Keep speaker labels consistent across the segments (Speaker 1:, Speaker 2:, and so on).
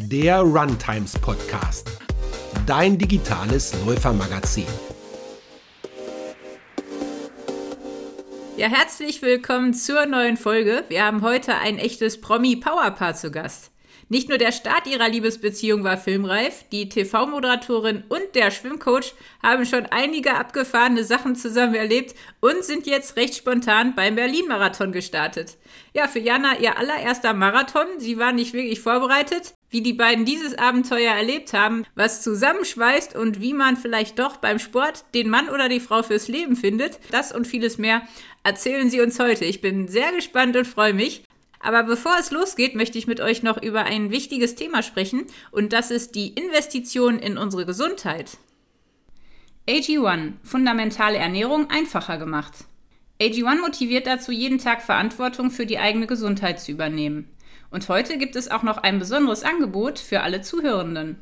Speaker 1: der Runtimes Podcast, dein digitales Läufermagazin.
Speaker 2: Ja, herzlich willkommen zur neuen Folge. Wir haben heute ein echtes Promi-Powerpaar zu Gast. Nicht nur der Start ihrer Liebesbeziehung war filmreif, die TV-Moderatorin und der Schwimmcoach haben schon einige abgefahrene Sachen zusammen erlebt und sind jetzt recht spontan beim Berlin-Marathon gestartet. Ja, für Jana ihr allererster Marathon. Sie war nicht wirklich vorbereitet. Wie die beiden dieses Abenteuer erlebt haben, was zusammenschweißt und wie man vielleicht doch beim Sport den Mann oder die Frau fürs Leben findet, das und vieles mehr erzählen sie uns heute. Ich bin sehr gespannt und freue mich. Aber bevor es losgeht, möchte ich mit euch noch über ein wichtiges Thema sprechen und das ist die Investition in unsere Gesundheit. AG1, fundamentale Ernährung einfacher gemacht. AG1 motiviert dazu, jeden Tag Verantwortung für die eigene Gesundheit zu übernehmen. Und heute gibt es auch noch ein besonderes Angebot für alle Zuhörenden.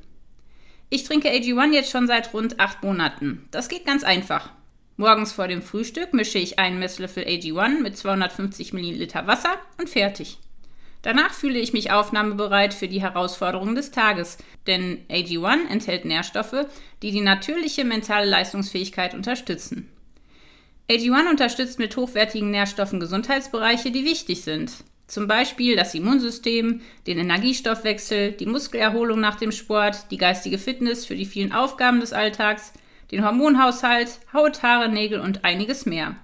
Speaker 2: Ich trinke AG1 jetzt schon seit rund acht Monaten. Das geht ganz einfach. Morgens vor dem Frühstück mische ich einen Messlöffel AG1 mit 250 Milliliter Wasser und fertig. Danach fühle ich mich aufnahmebereit für die Herausforderungen des Tages, denn AG1 enthält Nährstoffe, die die natürliche mentale Leistungsfähigkeit unterstützen. AG1 unterstützt mit hochwertigen Nährstoffen Gesundheitsbereiche, die wichtig sind. Zum Beispiel das Immunsystem, den Energiestoffwechsel, die Muskelerholung nach dem Sport, die geistige Fitness für die vielen Aufgaben des Alltags, den Hormonhaushalt, Haut, Haare, Nägel und einiges mehr.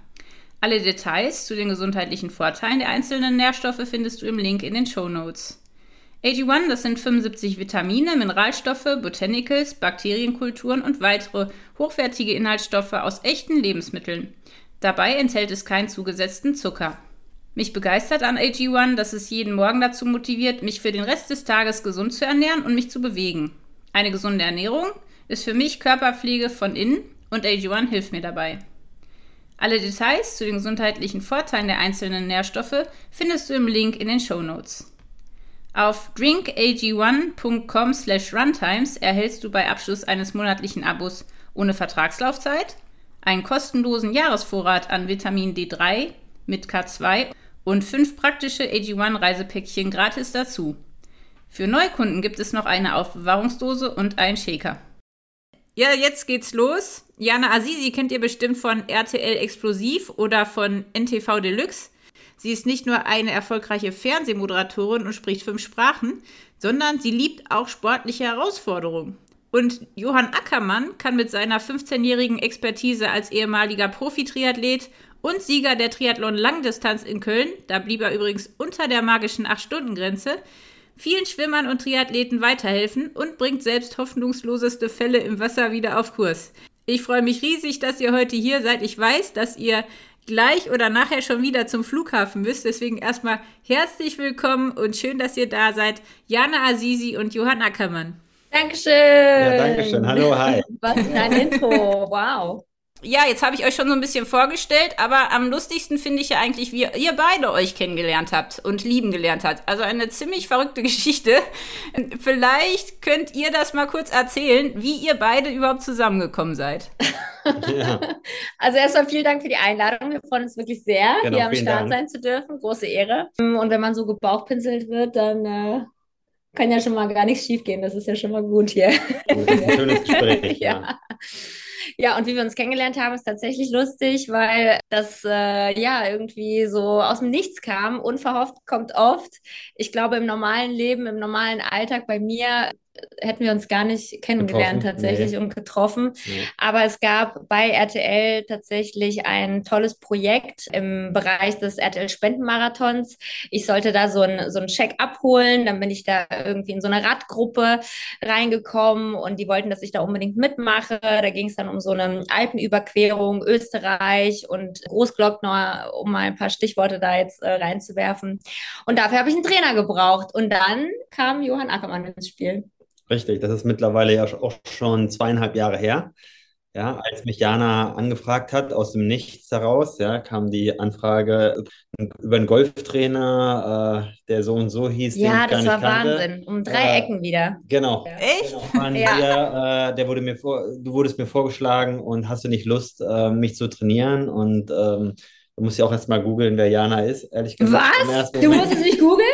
Speaker 2: Alle Details zu den gesundheitlichen Vorteilen der einzelnen Nährstoffe findest du im Link in den Show Notes. AG1, das sind 75 Vitamine, Mineralstoffe, Botanicals, Bakterienkulturen und weitere hochwertige Inhaltsstoffe aus echten Lebensmitteln. Dabei enthält es keinen zugesetzten Zucker. Mich begeistert an AG1, dass es jeden Morgen dazu motiviert, mich für den Rest des Tages gesund zu ernähren und mich zu bewegen. Eine gesunde Ernährung ist für mich Körperpflege von innen und AG1 hilft mir dabei. Alle Details zu den gesundheitlichen Vorteilen der einzelnen Nährstoffe findest du im Link in den Show Notes. Auf drinkag1.com slash runtimes erhältst du bei Abschluss eines monatlichen Abos ohne Vertragslaufzeit einen kostenlosen Jahresvorrat an Vitamin D3 mit K2 und fünf praktische AG1 Reisepäckchen gratis dazu. Für Neukunden gibt es noch eine Aufbewahrungsdose und einen Shaker. Ja, jetzt geht's los. Jana Azizi kennt ihr bestimmt von RTL Explosiv oder von NTV Deluxe. Sie ist nicht nur eine erfolgreiche Fernsehmoderatorin und spricht fünf Sprachen, sondern sie liebt auch sportliche Herausforderungen. Und Johann Ackermann kann mit seiner 15-jährigen Expertise als ehemaliger Profi-Triathlet und Sieger der Triathlon Langdistanz in Köln, da blieb er übrigens unter der magischen 8-Stunden-Grenze, vielen Schwimmern und Triathleten weiterhelfen und bringt selbst hoffnungsloseste Fälle im Wasser wieder auf Kurs. Ich freue mich riesig, dass ihr heute hier seid. Ich weiß, dass ihr gleich oder nachher schon wieder zum Flughafen müsst. Deswegen erstmal herzlich willkommen und schön, dass ihr da seid. Jana Azizi und Johann Ackermann.
Speaker 3: Dankeschön. Ja,
Speaker 4: Dankeschön. Hallo, hi.
Speaker 3: Was für ein Intro. Wow
Speaker 2: ja, jetzt habe ich euch schon so ein bisschen vorgestellt, aber am lustigsten finde ich ja eigentlich, wie ihr beide euch kennengelernt habt und lieben gelernt habt. Also eine ziemlich verrückte Geschichte. Vielleicht könnt ihr das mal kurz erzählen, wie ihr beide überhaupt zusammengekommen seid.
Speaker 3: Ja. Also erstmal vielen Dank für die Einladung. Wir freuen uns wirklich sehr, genau, hier am Start Dank. sein zu dürfen. Große Ehre. Und wenn man so gebauchpinselt wird, dann äh, kann ja schon mal gar nichts schiefgehen. Das ist ja schon mal gut hier. Ein schönes Gespräch. ja. ja. Ja, und wie wir uns kennengelernt haben, ist tatsächlich lustig, weil das äh, ja irgendwie so aus dem Nichts kam. Unverhofft kommt oft. Ich glaube, im normalen Leben, im normalen Alltag bei mir hätten wir uns gar nicht kennengelernt getroffen, tatsächlich nee. und getroffen. Nee. Aber es gab bei RTL tatsächlich ein tolles Projekt im Bereich des RTL Spendenmarathons. Ich sollte da so ein, so ein Check abholen. Dann bin ich da irgendwie in so eine Radgruppe reingekommen und die wollten, dass ich da unbedingt mitmache. Da ging es dann um so eine Alpenüberquerung Österreich und Großglockner, um mal ein paar Stichworte da jetzt äh, reinzuwerfen. Und dafür habe ich einen Trainer gebraucht. Und dann kam Johann Ackermann ins Spiel.
Speaker 4: Richtig, das ist mittlerweile ja auch schon zweieinhalb Jahre her. Ja, als mich Jana angefragt hat, aus dem Nichts heraus, ja, kam die Anfrage über einen Golftrainer, äh, der so und so hieß.
Speaker 3: Ja, das war kannte. Wahnsinn. Um drei äh, Ecken wieder.
Speaker 4: Genau.
Speaker 2: Echt?
Speaker 4: Genau, ja. Wir, äh, der wurde mir vor, du wurdest mir vorgeschlagen und hast du nicht Lust, äh, mich zu trainieren? Und ähm, du musst ja auch erstmal googeln, wer Jana ist, ehrlich gesagt.
Speaker 3: Was? Du musst es nicht googeln?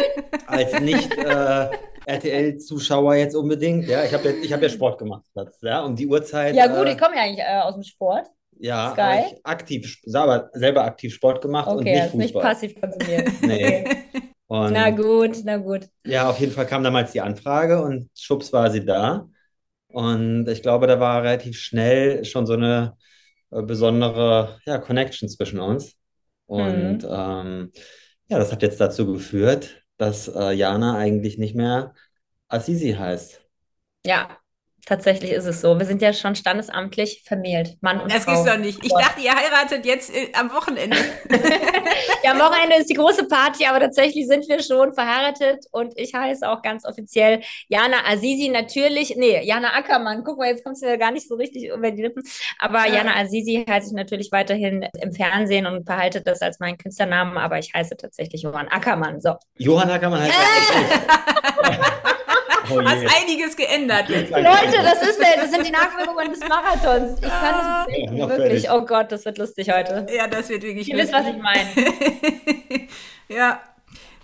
Speaker 4: Als nicht äh, RTL-Zuschauer jetzt unbedingt. Ja, ich habe ja, hab ja Sport gemacht, ja, um die Uhrzeit.
Speaker 3: Ja, gut, äh, ich komme ja eigentlich äh, aus dem Sport.
Speaker 4: Ja, Sky. ich aktiv, selber, selber aktiv Sport gemacht okay, und nicht Fußball.
Speaker 3: nicht passiv konsumiert. nee. Und, na gut, na gut.
Speaker 4: Ja, auf jeden Fall kam damals die Anfrage und schubs war sie da. Und ich glaube, da war relativ schnell schon so eine äh, besondere ja, Connection zwischen uns. Und mhm. ähm, ja, das hat jetzt dazu geführt, dass äh, Jana eigentlich nicht mehr Assisi heißt.
Speaker 3: Ja, Tatsächlich ist es so. Wir sind ja schon standesamtlich vermählt, Mann und
Speaker 2: das
Speaker 3: Frau.
Speaker 2: Das gibt's doch nicht. Ich dachte, ihr heiratet jetzt äh, am Wochenende.
Speaker 3: ja, am Wochenende ist die große Party, aber tatsächlich sind wir schon verheiratet und ich heiße auch ganz offiziell Jana Azizi natürlich. Nee, Jana Ackermann. Guck mal, jetzt kommst du ja gar nicht so richtig über die Lippen. Aber ja. Jana Azizi heiße ich natürlich weiterhin im Fernsehen und behalte das als meinen Künstlernamen, aber ich heiße tatsächlich Johann Ackermann. So.
Speaker 4: Johann Ackermann heißt
Speaker 2: Oh Hast einiges geändert
Speaker 3: jetzt. Leute, das, ist der, das sind die Nachwirkungen des Marathons. Ich kann nicht ja, wirklich. Fertig. Oh Gott, das wird lustig heute.
Speaker 2: Ja, das wird wirklich
Speaker 3: Ihr lustig. Ihr wisst, was ich meine.
Speaker 2: ja.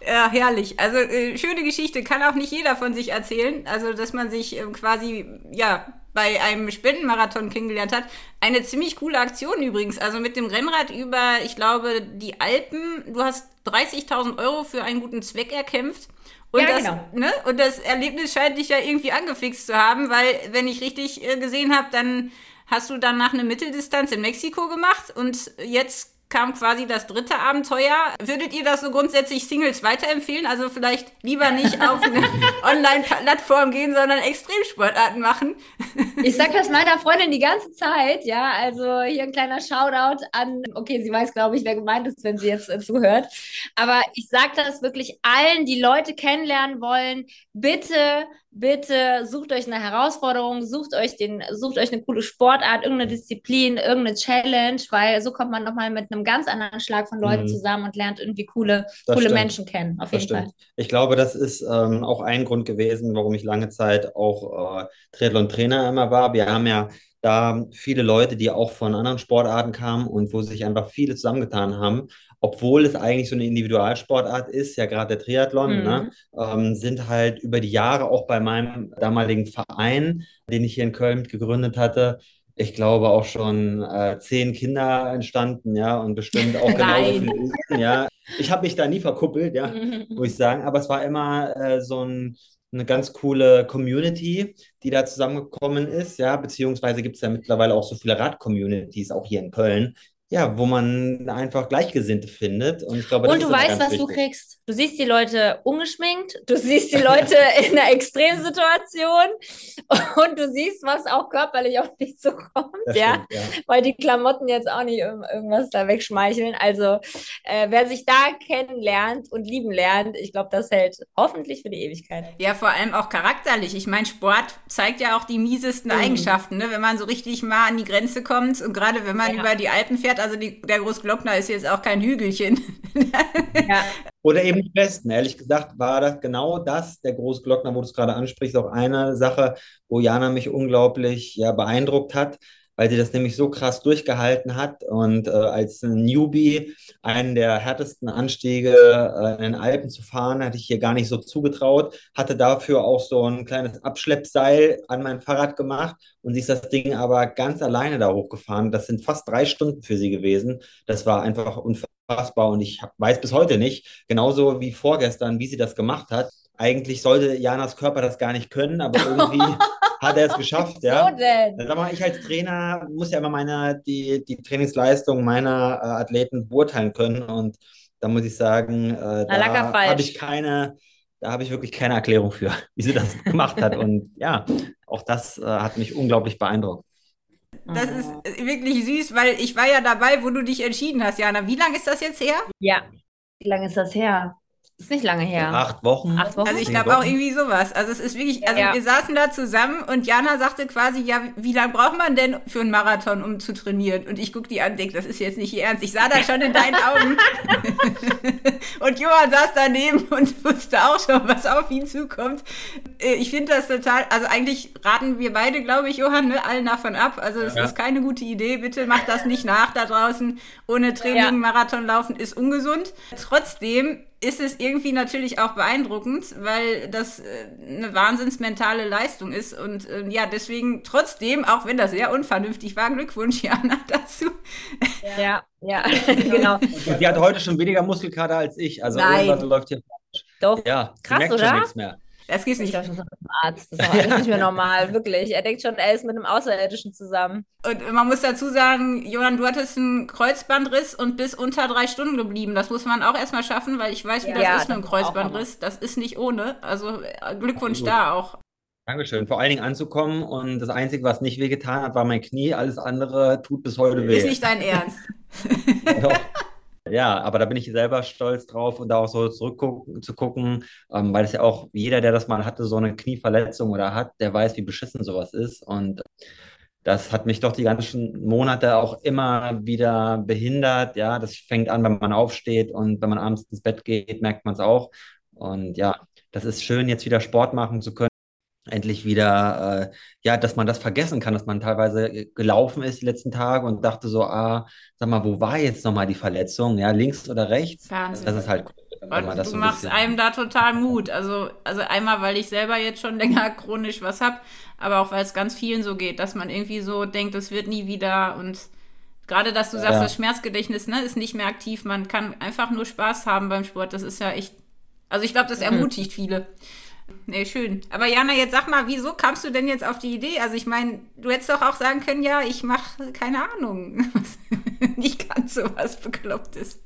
Speaker 2: Ja, herrlich. Also äh, schöne Geschichte, kann auch nicht jeder von sich erzählen. Also, dass man sich äh, quasi, ja, bei einem Spendenmarathon kennengelernt hat. Eine ziemlich coole Aktion übrigens. Also mit dem Rennrad über, ich glaube, die Alpen. Du hast 30.000 Euro für einen guten Zweck erkämpft. Und, ja, das, genau. ne? und das Erlebnis scheint dich ja irgendwie angefixt zu haben, weil, wenn ich richtig äh, gesehen habe, dann hast du danach eine Mitteldistanz in Mexiko gemacht und jetzt kam quasi das dritte Abenteuer. Würdet ihr das so grundsätzlich Singles weiterempfehlen? Also vielleicht lieber nicht auf eine Online-Plattform gehen, sondern Extremsportarten machen?
Speaker 3: Ich sag das meiner Freundin die ganze Zeit, ja. Also hier ein kleiner Shoutout an, okay, sie weiß, glaube ich, wer gemeint ist, wenn sie jetzt äh, zuhört. Aber ich sag das wirklich allen, die Leute kennenlernen wollen. Bitte bitte sucht euch eine Herausforderung, sucht euch den, sucht euch eine coole Sportart, irgendeine Disziplin, irgendeine Challenge, weil so kommt man nochmal mit einem ganz anderen Schlag von Leuten mhm. zusammen und lernt irgendwie coole, coole Menschen kennen. Auf jeden Fall.
Speaker 4: Ich glaube, das ist ähm, auch ein Grund gewesen, warum ich lange Zeit auch äh, Triathlon-Trainer immer war. Wir haben ja da viele Leute, die auch von anderen Sportarten kamen und wo sich einfach viele zusammengetan haben obwohl es eigentlich so eine Individualsportart ist, ja gerade der Triathlon, ne, mhm. ne, ähm, sind halt über die Jahre auch bei meinem damaligen Verein, den ich hier in Köln gegründet hatte, ich glaube auch schon äh, zehn Kinder entstanden, ja, und bestimmt auch genauso viele. Ja, ich habe mich da nie verkuppelt, ja, muss ich sagen, aber es war immer äh, so ein, eine ganz coole Community, die da zusammengekommen ist, ja, beziehungsweise gibt es ja mittlerweile auch so viele Rad-Communities, auch hier in Köln, ja, wo man einfach Gleichgesinnte findet. Und, ich glaube,
Speaker 3: und du weißt, was wichtig. du kriegst. Du siehst die Leute ungeschminkt, du siehst die Leute in einer Extremsituation und du siehst, was auch körperlich auf dich zukommt, ja? Stimmt, ja? Weil die Klamotten jetzt auch nicht irgendwas da wegschmeicheln. Also, äh, wer sich da kennenlernt und lieben lernt, ich glaube, das hält hoffentlich für die Ewigkeit.
Speaker 2: Ja, vor allem auch charakterlich. Ich meine, Sport zeigt ja auch die miesesten mhm. Eigenschaften, ne? wenn man so richtig mal an die Grenze kommt und gerade wenn man ja. über die Alpen fährt, also die, der Großglockner ist jetzt auch kein Hügelchen.
Speaker 4: ja. Oder eben die Besten. Ehrlich gesagt war das genau das, der Großglockner, wo du es gerade ansprichst, auch eine Sache, wo Jana mich unglaublich ja, beeindruckt hat weil sie das nämlich so krass durchgehalten hat und äh, als Newbie einen der härtesten Anstiege äh, in den Alpen zu fahren, hatte ich hier gar nicht so zugetraut, hatte dafür auch so ein kleines Abschleppseil an mein Fahrrad gemacht und sie ist das Ding aber ganz alleine da hochgefahren. Das sind fast drei Stunden für sie gewesen. Das war einfach unfassbar und ich weiß bis heute nicht, genauso wie vorgestern, wie sie das gemacht hat. Eigentlich sollte Janas Körper das gar nicht können, aber irgendwie hat er es geschafft, ja. So denn? Sag mal, ich als Trainer muss ja immer meine, die, die Trainingsleistung meiner äh, Athleten beurteilen können und da muss ich sagen, äh, da habe ich keine, da habe ich wirklich keine Erklärung für, wie sie das gemacht hat. Und ja, auch das äh, hat mich unglaublich beeindruckt.
Speaker 2: Das ist wirklich süß, weil ich war ja dabei, wo du dich entschieden hast, Jana. Wie lange ist das jetzt her?
Speaker 3: Ja, wie lange ist das her? Ist nicht lange her.
Speaker 4: Acht Wochen.
Speaker 2: Acht Wochen. Also ich glaube auch irgendwie sowas. Also es ist wirklich, also ja. wir saßen da zusammen und Jana sagte quasi, ja, wie lange braucht man denn für einen Marathon, um zu trainieren? Und ich gucke die an und denke, das ist jetzt nicht ihr Ernst. Ich sah das schon in deinen Augen. und Johann saß daneben und wusste auch schon, was auf ihn zukommt. Äh, ich finde das total, also eigentlich raten wir beide, glaube ich, Johann, ne, allen davon ab. Also es ja. ist keine gute Idee. Bitte macht das nicht nach da draußen. Ohne Training ja. Marathon laufen ist ungesund. Trotzdem ist es irgendwie natürlich auch beeindruckend, weil das äh, eine wahnsinnsmentale Leistung ist. Und äh, ja, deswegen trotzdem, auch wenn das sehr unvernünftig war, Glückwunsch, Jana, dazu.
Speaker 3: Ja, ja, genau.
Speaker 4: Die hat heute schon weniger Muskelkater als ich. Also
Speaker 2: Nein.
Speaker 4: irgendwas läuft hier falsch.
Speaker 3: Doch,
Speaker 4: Ja, sie
Speaker 3: krass,
Speaker 4: merkt
Speaker 3: oder?
Speaker 4: schon nichts mehr.
Speaker 2: Das geht
Speaker 3: Ich
Speaker 2: nicht.
Speaker 3: glaube, schon zum Arzt. Das ist doch alles nicht mehr normal, wirklich. Er denkt schon, er ist mit einem Außerirdischen zusammen.
Speaker 2: Und man muss dazu sagen, Johann, du hattest einen Kreuzbandriss und bist unter drei Stunden geblieben. Das muss man auch erstmal schaffen, weil ich weiß, wie
Speaker 3: Ja,
Speaker 2: das
Speaker 3: das
Speaker 2: ist mit einem
Speaker 3: auch
Speaker 2: Kreuzbandriss. Das ist nicht ohne. Also äh, Glückwunsch
Speaker 4: Absolut.
Speaker 2: da auch.
Speaker 4: Dankeschön. Vor allen Dingen anzukommen und das Einzige, was nicht wehgetan hat, war mein Knie. Alles andere tut bis heute weh.
Speaker 2: Ist nicht dein Ernst.
Speaker 4: Doch. Ja, aber da bin ich selber stolz drauf und da auch so zurückgucken, zu gucken, ähm, weil es ja auch jeder, der das mal hatte, so eine Knieverletzung oder hat, der weiß, wie beschissen sowas ist. Und das hat mich doch die ganzen Monate auch immer wieder behindert. Ja, das fängt an, wenn man aufsteht und wenn man abends ins Bett geht, merkt man es auch. Und ja, das ist schön, jetzt wieder Sport machen zu können. Endlich wieder, äh, ja, dass man das vergessen kann, dass man teilweise äh, gelaufen ist die letzten Tage und dachte so, ah, sag mal, wo war jetzt nochmal die Verletzung? Ja, links oder rechts?
Speaker 2: Wahnsinn.
Speaker 4: Das ist halt cool,
Speaker 2: Und
Speaker 4: das
Speaker 2: du
Speaker 4: so
Speaker 2: machst einem da total Mut. Also, also einmal, weil ich selber jetzt schon länger chronisch was hab, aber auch weil es ganz vielen so geht, dass man irgendwie so denkt, es wird nie wieder und gerade, dass du sagst,
Speaker 4: Ja.
Speaker 2: das Schmerzgedächtnis ne, ist nicht mehr aktiv, man kann einfach nur Spaß haben beim Sport. Das ist ja echt, also ich glaube, das ermutigt viele. Nee, schön. Aber Jana, jetzt sag mal, wieso kamst du denn jetzt auf die Idee? Also ich meine, du hättest doch auch sagen können, ja, ich mache keine Ahnung. nicht ganz so was Beklopptes.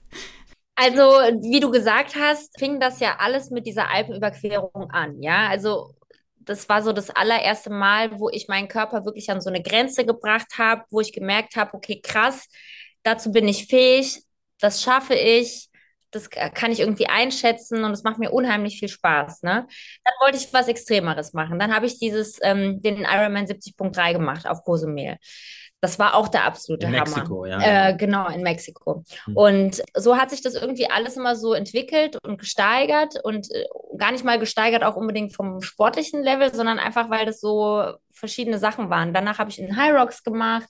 Speaker 3: Also, wie du gesagt hast, fing das ja alles mit dieser Alpenüberquerung an, ja. Also, das war so das allererste Mal, wo ich meinen Körper wirklich an so eine Grenze gebracht habe, wo ich gemerkt habe, okay, krass, dazu bin ich fähig, das schaffe ich, das kann ich irgendwie einschätzen und es macht mir unheimlich viel Spaß, ne? Dann wollte ich was Extremeres machen. Dann habe ich dieses, ähm, den Ironman 70.3 gemacht auf Cozumel. Das war auch der absolute
Speaker 4: In
Speaker 3: Hammer.
Speaker 4: Mexiko, ja.
Speaker 3: Äh, genau, in Mexiko.
Speaker 4: Hm.
Speaker 3: Und so hat sich das irgendwie alles immer so entwickelt und gesteigert und äh, gar nicht mal gesteigert auch unbedingt vom sportlichen Level, sondern einfach, weil das so verschiedene Sachen waren. Danach habe ich in High Rocks gemacht.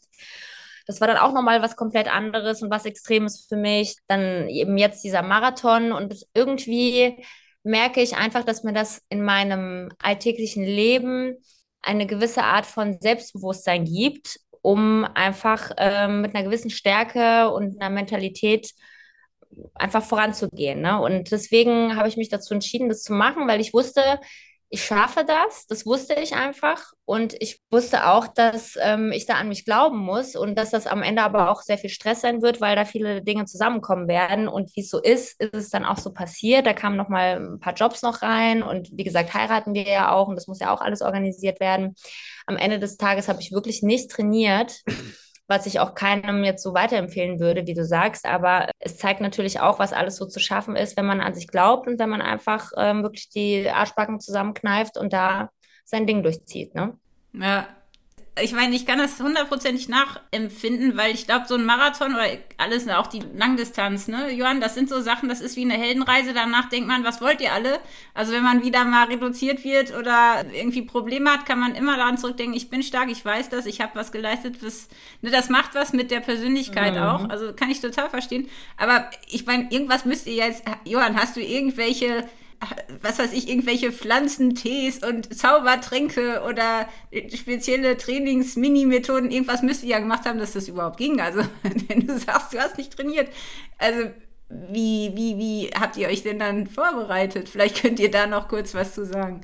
Speaker 3: Das war dann auch nochmal was komplett anderes und was Extremes für mich. Dann eben jetzt dieser Marathon und irgendwie merke ich einfach, dass mir das in meinem alltäglichen Leben eine gewisse Art von Selbstbewusstsein gibt, um einfach ähm, mit einer gewissen Stärke und einer Mentalität einfach voranzugehen. Ne? Und deswegen habe ich mich dazu entschieden, das zu machen, weil ich wusste, ich schaffe das, das wusste ich einfach. Und ich wusste auch, dass ähm, ich da an mich glauben muss und dass das am Ende aber auch sehr viel Stress sein wird, weil da viele Dinge zusammenkommen werden. Und wie es so ist, ist es dann auch so passiert. Da kamen noch mal ein paar Jobs noch rein. Und wie gesagt, heiraten wir ja auch und das muss ja auch alles organisiert werden. Am Ende des Tages habe ich wirklich nicht trainiert was ich auch keinem jetzt so weiterempfehlen würde, wie du sagst. Aber es zeigt natürlich auch, was alles so zu schaffen ist, wenn man an sich glaubt und wenn man einfach ähm, wirklich die Arschbacken zusammenkneift und da sein Ding durchzieht. Ne?
Speaker 2: Ja. Ich meine, ich kann das hundertprozentig nachempfinden, weil ich glaube, so ein Marathon oder alles, auch die Langdistanz, ne, Johann, das sind so Sachen, das ist wie eine Heldenreise. Danach denkt man, was wollt ihr alle? Also, wenn man wieder mal reduziert wird oder irgendwie Probleme hat, kann man immer daran zurückdenken, ich bin stark, ich weiß das, ich habe was geleistet. Das, ne, das macht was mit der Persönlichkeit
Speaker 3: Mhm.
Speaker 2: auch. Also, kann ich total verstehen. Aber ich meine, irgendwas müsst ihr jetzt, Johann, hast du irgendwelche was weiß ich, irgendwelche Pflanzentees und Zaubertränke oder spezielle Trainings-Mini-Methoden, irgendwas müsst ihr ja gemacht haben, dass das überhaupt ging. Also, wenn du sagst, du hast nicht trainiert. Also, wie, wie, wie habt ihr euch denn dann vorbereitet? Vielleicht könnt ihr da noch kurz was zu sagen.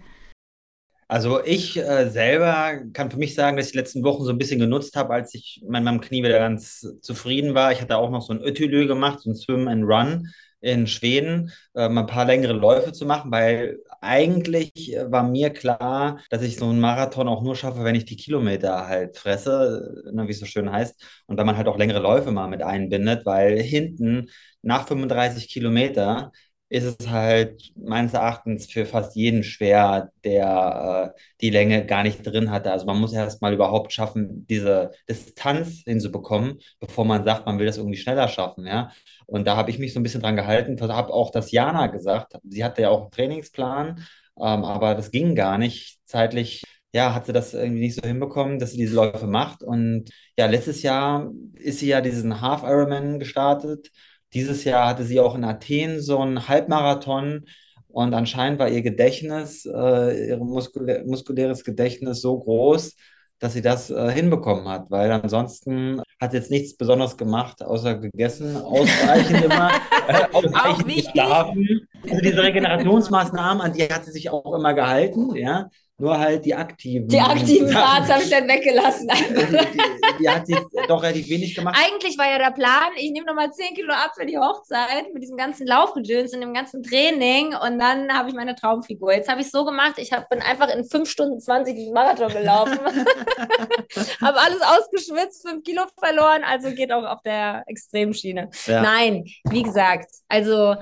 Speaker 4: Also ich äh, selber kann für mich sagen, dass ich die letzten Wochen so ein bisschen genutzt habe, als ich mit meinem Knie wieder ganz zufrieden war. Ich hatte auch noch so ein Ötülö gemacht, so ein Swim and Run in Schweden, äh, mal ein paar längere Läufe zu machen, weil eigentlich äh, war mir klar, dass ich so einen Marathon auch nur schaffe, wenn ich die Kilometer halt fresse, ne, wie es so schön heißt, und wenn man halt auch längere Läufe mal mit einbindet, weil hinten nach 35 Kilometer ist es halt meines Erachtens für fast jeden schwer, der äh, die Länge gar nicht drin hatte. Also man muss erst mal überhaupt schaffen, diese Distanz hinzubekommen, bevor man sagt, man will das irgendwie schneller schaffen, ja. Und da habe ich mich so ein bisschen dran gehalten, habe auch das Jana gesagt. Sie hatte ja auch einen Trainingsplan, ähm, aber das ging gar nicht zeitlich. Ja, hat sie das irgendwie nicht so hinbekommen, dass sie diese Läufe macht. Und ja, letztes Jahr ist sie ja diesen Half Ironman gestartet Dieses Jahr hatte sie auch in Athen so einen Halbmarathon und anscheinend war ihr Gedächtnis, äh, ihr muskulä muskuläres Gedächtnis so groß, dass sie das äh, hinbekommen hat, weil ansonsten hat sie jetzt nichts Besonderes gemacht, außer gegessen, ausreichend immer, äh, ausreichend geschlafen. Also diese Regenerationsmaßnahmen, an die hat sie sich auch immer gehalten, ja. Nur halt die aktiven.
Speaker 3: Die aktiven Parts habe ich dann weggelassen.
Speaker 4: die, die, die, hat sie doch relativ wenig gemacht.
Speaker 3: Eigentlich war ja der Plan, ich nehme nochmal 10 Kilo ab für die Hochzeit mit diesem ganzen Laufgedöns und dem ganzen Training und dann habe ich meine Traumfigur. Jetzt habe ich es so gemacht, ich hab, bin einfach in 5 Stunden 20 diesen Marathon gelaufen. habe alles ausgeschwitzt, 5 Kilo verloren, also geht auch auf der Extremschiene. Ja. Nein, wie gesagt, also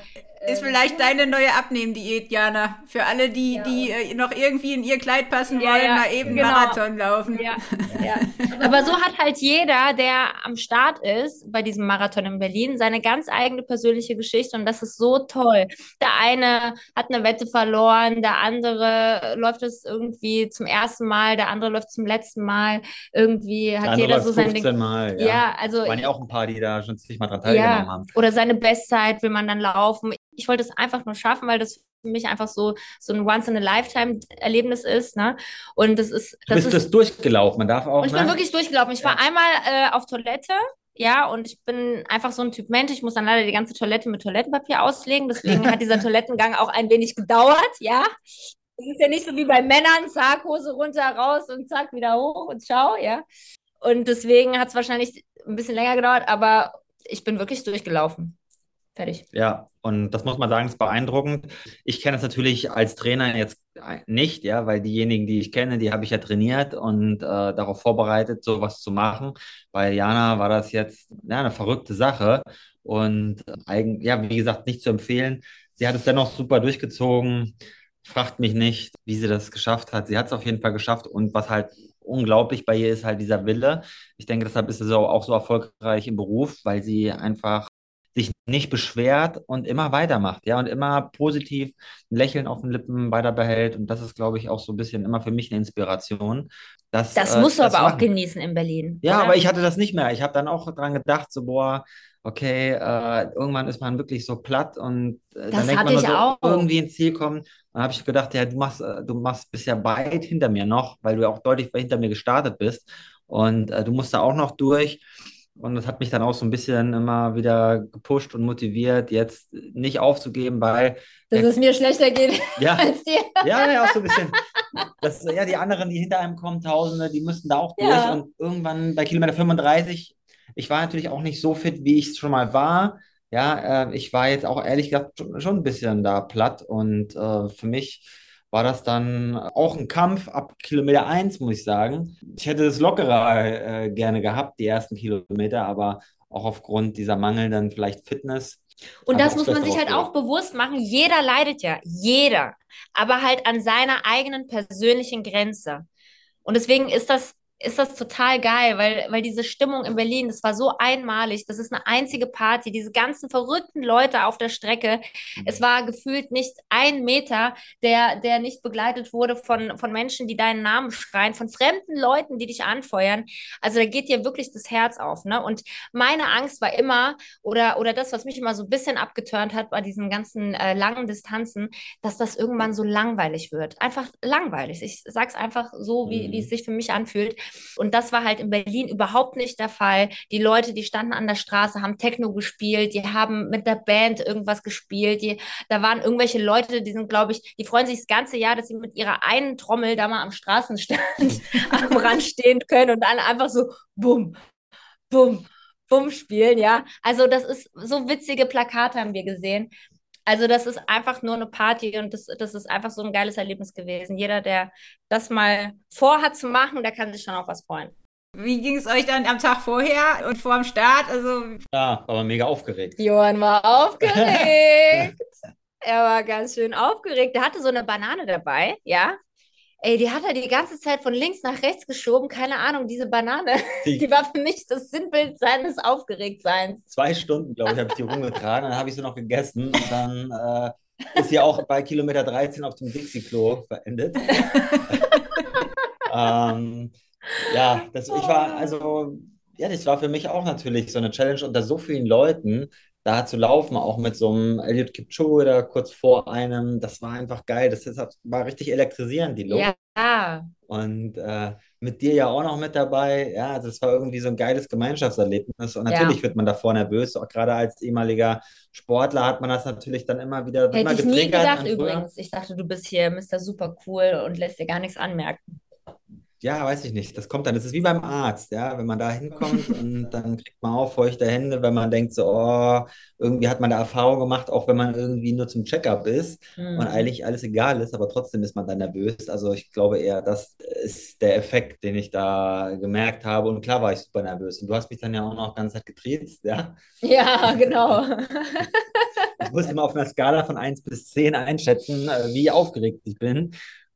Speaker 2: ist vielleicht deine neue Abnehmdiät, Jana. Für alle, die, ja. die äh, noch irgendwie in ihr Kleid passen ja, wollen, ja, mal eben genau. Marathon laufen.
Speaker 3: Ja, ja. Aber so hat halt jeder, der am Start ist bei diesem Marathon in Berlin, seine ganz eigene persönliche Geschichte und das ist so toll. Der eine hat eine Wette verloren, der andere läuft es irgendwie zum ersten Mal, der andere läuft zum letzten Mal. Irgendwie hat jeder so sein
Speaker 4: Ding. Mal, ja.
Speaker 3: ja, also.
Speaker 4: Waren ja auch ein paar, die da schon sich mal dran teilgenommen haben.
Speaker 3: Oder seine Bestzeit will man dann laufen ich wollte es einfach nur schaffen, weil das für mich einfach so, so ein Once-in-a-Lifetime-Erlebnis ist. Ne? Und das ist.
Speaker 4: Das du bist
Speaker 3: ist,
Speaker 4: das durchgelaufen, man darf auch. Und
Speaker 3: ich ne? bin wirklich durchgelaufen. Ich ja. war einmal äh, auf Toilette. Ja, und ich bin einfach so ein Typ Mensch. Ich muss dann leider die ganze Toilette mit Toilettenpapier auslegen. Deswegen hat dieser Toilettengang auch ein wenig gedauert. Ja, es ist ja nicht so wie bei Männern, zack, Hose runter, raus und zack, wieder hoch und ciao, ja. Und deswegen hat es wahrscheinlich ein bisschen länger gedauert, aber ich bin wirklich durchgelaufen. Fertig.
Speaker 4: Ja, und das muss man sagen, ist beeindruckend. Ich kenne es natürlich als Trainer jetzt nicht, ja, weil diejenigen, die ich kenne, die habe ich ja trainiert und äh, darauf vorbereitet, sowas zu machen. Bei Jana war das jetzt ja, eine verrückte Sache und eigen, ja, wie gesagt, nicht zu empfehlen. Sie hat es dennoch super durchgezogen. Fragt mich nicht, wie sie das geschafft hat. Sie hat es auf jeden Fall geschafft und was halt unglaublich bei ihr ist halt dieser Wille. Ich denke, deshalb ist sie auch so erfolgreich im Beruf, weil sie einfach sich nicht beschwert und immer weitermacht, ja, und immer positiv ein Lächeln auf den Lippen weiter behält. Und das ist, glaube ich, auch so ein bisschen immer für mich eine Inspiration.
Speaker 3: Dass, das äh, musst du aber machen. auch genießen in Berlin.
Speaker 4: Ja, oder? aber ich hatte das nicht mehr. Ich habe dann auch dran gedacht, so, boah, okay, äh, irgendwann ist man wirklich so platt und äh, dann denkt man nur so, auch. irgendwie ins Ziel kommen. Dann habe ich gedacht, ja, du machst, äh, du machst bisher weit hinter mir noch, weil du ja auch deutlich hinter mir gestartet bist. Und äh, du musst da auch noch durch. Und das hat mich dann auch so ein bisschen immer wieder gepusht und motiviert, jetzt nicht aufzugeben, weil.
Speaker 3: Dass es mir schlechter geht
Speaker 4: ja, als dir. Ja, ja, auch so ein bisschen. Das, ja, die anderen, die hinter einem kommen, Tausende, die müssen da auch durch. Ja. Und irgendwann bei Kilometer 35, ich war natürlich auch nicht so fit, wie ich es schon mal war. Ja, äh, ich war jetzt auch ehrlich gesagt schon, schon ein bisschen da platt. Und äh, für mich war das dann auch ein Kampf ab Kilometer 1, muss ich sagen. Ich hätte es lockerer äh, gerne gehabt, die ersten Kilometer, aber auch aufgrund dieser mangelnden vielleicht Fitness.
Speaker 3: Und das muss man sich halt auch bewusst machen. Jeder leidet ja, jeder, aber halt an seiner eigenen persönlichen Grenze. Und deswegen ist das ist das total geil, weil, weil diese Stimmung in Berlin, das war so einmalig. Das ist eine einzige Party, diese ganzen verrückten Leute auf der Strecke. Mhm. Es war gefühlt nicht ein Meter, der, der nicht begleitet wurde von, von Menschen, die deinen Namen schreien, von fremden Leuten, die dich anfeuern. Also da geht dir wirklich das Herz auf. Ne? Und meine Angst war immer, oder, oder das, was mich immer so ein bisschen abgeturnt hat bei diesen ganzen äh, langen Distanzen, dass das irgendwann so langweilig wird. Einfach langweilig. Ich sag's einfach so, wie, wie es mhm. sich für mich anfühlt. Und das war halt in Berlin überhaupt nicht der Fall. Die Leute, die standen an der Straße, haben Techno gespielt, die haben mit der Band irgendwas gespielt. Die, da waren irgendwelche Leute, die sind, glaube ich, die freuen sich das ganze Jahr, dass sie mit ihrer einen Trommel da mal am Straßenstand am Rand stehen können und dann einfach so bumm, bumm, bumm spielen, ja. Also das ist so witzige Plakate haben wir gesehen. Also das ist einfach nur eine Party und das, das ist einfach so ein geiles Erlebnis gewesen. Jeder, der das mal vorhat zu machen, der kann sich schon auf was freuen.
Speaker 2: Wie ging es euch dann am Tag vorher und vor dem Start? Also
Speaker 4: ja, war mega aufgeregt.
Speaker 3: Johann war aufgeregt. er war ganz schön aufgeregt. Er hatte so eine Banane dabei, ja. Ey, die hat er die ganze Zeit von links nach rechts geschoben. Keine Ahnung, diese Banane, die, die war für mich das Sinnbild seines Aufgeregtseins.
Speaker 4: Zwei Stunden, glaube ich, habe ich die rumgetragen. Dann habe ich sie noch gegessen. Und dann äh, ist sie auch bei Kilometer 13 auf dem Dixie-Klo verendet. ähm, ja, das, ich war, also, ja, das war für mich auch natürlich so eine Challenge unter so vielen Leuten. Da zu laufen, auch mit so einem Elliot Kipchoge da kurz vor einem, das war einfach geil. Das ist, war richtig elektrisierend, die Luft.
Speaker 3: Ja.
Speaker 4: Und äh, mit dir ja auch noch mit dabei. Ja, also es war irgendwie so ein geiles Gemeinschaftserlebnis. Und natürlich ja. wird man davor nervös. Auch gerade als ehemaliger Sportler hat man das natürlich dann immer wieder
Speaker 3: Hätte immer ich nie gedacht übrigens. Ich dachte, du bist hier Mr. Super cool und lässt dir gar nichts anmerken
Speaker 4: ja, weiß ich nicht. Das kommt dann. Das ist wie beim Arzt, ja. Wenn man da hinkommt und dann kriegt man auch feuchte Hände, wenn man denkt so, oh, irgendwie hat man da Erfahrung gemacht, auch wenn man irgendwie nur zum Checkup ist mhm. und eigentlich alles egal ist, aber trotzdem ist man dann nervös. Also ich glaube eher, das ist der Effekt, den ich da gemerkt habe. Und klar war ich super nervös. Und du hast mich dann ja auch noch ganz Zeit getriezt, ja?
Speaker 3: Ja, genau.
Speaker 4: ich musste mal auf einer Skala von 1 bis 10 einschätzen, äh, wie aufgeregt ich bin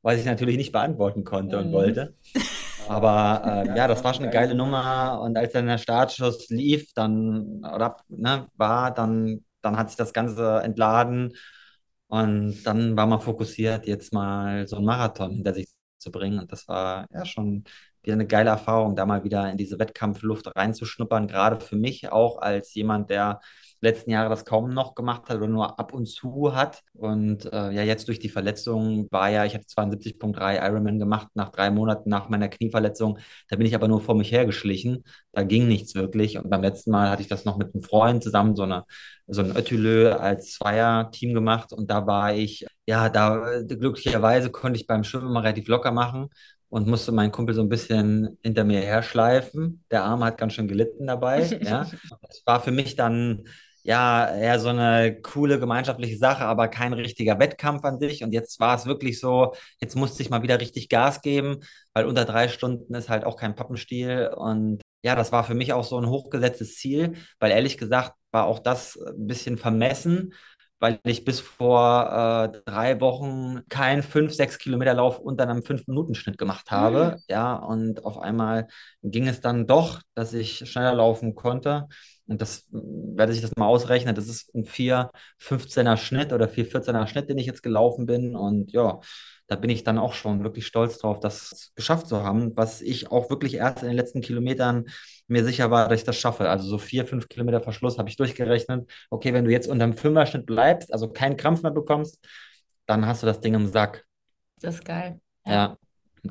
Speaker 4: was ich natürlich nicht beantworten konnte und mhm. wollte. Aber äh, ja, das war schon eine geile Nummer. Und als dann der Startschuss lief, dann oder ne, war, dann, dann hat sich das Ganze entladen. Und dann war man fokussiert, jetzt mal so einen Marathon hinter sich zu bringen. Und das war ja schon wieder eine geile Erfahrung, da mal wieder in diese Wettkampfluft reinzuschnuppern. Gerade für mich auch als jemand, der letzten Jahre das kaum noch gemacht hat oder nur ab und zu hat. Und äh, ja, jetzt durch die Verletzung war ja, ich hatte 72.3 Ironman gemacht nach drei Monaten nach meiner Knieverletzung. Da bin ich aber nur vor mich hergeschlichen. Da ging nichts wirklich. Und beim letzten Mal hatte ich das noch mit einem Freund zusammen, so, eine, so ein Ötülö als Zweier-Team gemacht. Und da war ich, ja, da glücklicherweise konnte ich beim Schwimmen mal relativ locker machen und musste meinen Kumpel so ein bisschen hinter mir herschleifen. Der Arm hat ganz schön gelitten dabei. ja. Das war für mich dann ja, eher so eine coole gemeinschaftliche Sache, aber kein richtiger Wettkampf an sich. Und jetzt war es wirklich so, jetzt musste ich mal wieder richtig Gas geben, weil unter drei Stunden ist halt auch kein Pappenstiel. Und ja, das war für mich auch so ein hochgesetztes Ziel, weil ehrlich gesagt war auch das ein bisschen vermessen, weil ich bis vor äh, drei Wochen keinen 5, 6 Kilometer Lauf unter einem 5-Minuten-Schnitt gemacht habe. Mhm. Ja, und auf einmal ging es dann doch, dass ich schneller laufen konnte. Und das werde ich das mal ausrechnen. Das ist ein 4,15er Schnitt oder 4,14er Schnitt, den ich jetzt gelaufen bin. Und ja, da bin ich dann auch schon wirklich stolz drauf, das geschafft zu haben, was ich auch wirklich erst in den letzten Kilometern mir sicher war, dass ich das schaffe. Also so vier, fünf Kilometer Verschluss habe ich durchgerechnet. Okay, wenn du jetzt unter dem Fünfer-Schnitt bleibst, also keinen Krampf mehr bekommst, dann hast du das Ding im Sack.
Speaker 3: Das ist geil.
Speaker 4: ja. ja.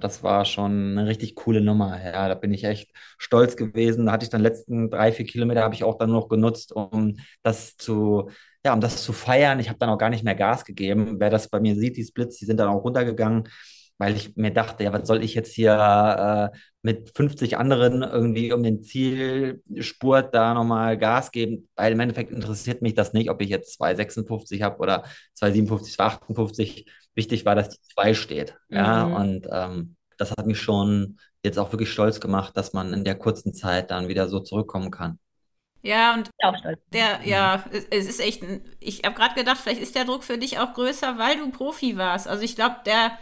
Speaker 4: Das war schon eine richtig coole Nummer. Ja, da bin ich echt stolz gewesen. Da hatte ich dann letzten drei, vier Kilometer habe ich auch dann noch genutzt, um das zu, ja, um das zu feiern. Ich habe dann auch gar nicht mehr Gas gegeben. Wer das bei mir sieht, die Splits, die sind dann auch runtergegangen, weil ich mir dachte, ja, was soll ich jetzt hier äh, mit 50 anderen irgendwie um den Zielspurt da nochmal Gas geben? Weil im Endeffekt interessiert mich das nicht, ob ich jetzt 2,56 habe oder 2,57, 2,58 wichtig war, dass die 2 steht. Ja, mhm. und ähm, das hat mich schon jetzt auch wirklich stolz gemacht, dass man in der kurzen Zeit dann wieder so zurückkommen kann.
Speaker 2: Ja, und der, ja, es ist echt, ich habe gerade gedacht, vielleicht ist der Druck für dich auch größer, weil du Profi warst. Also ich glaube, der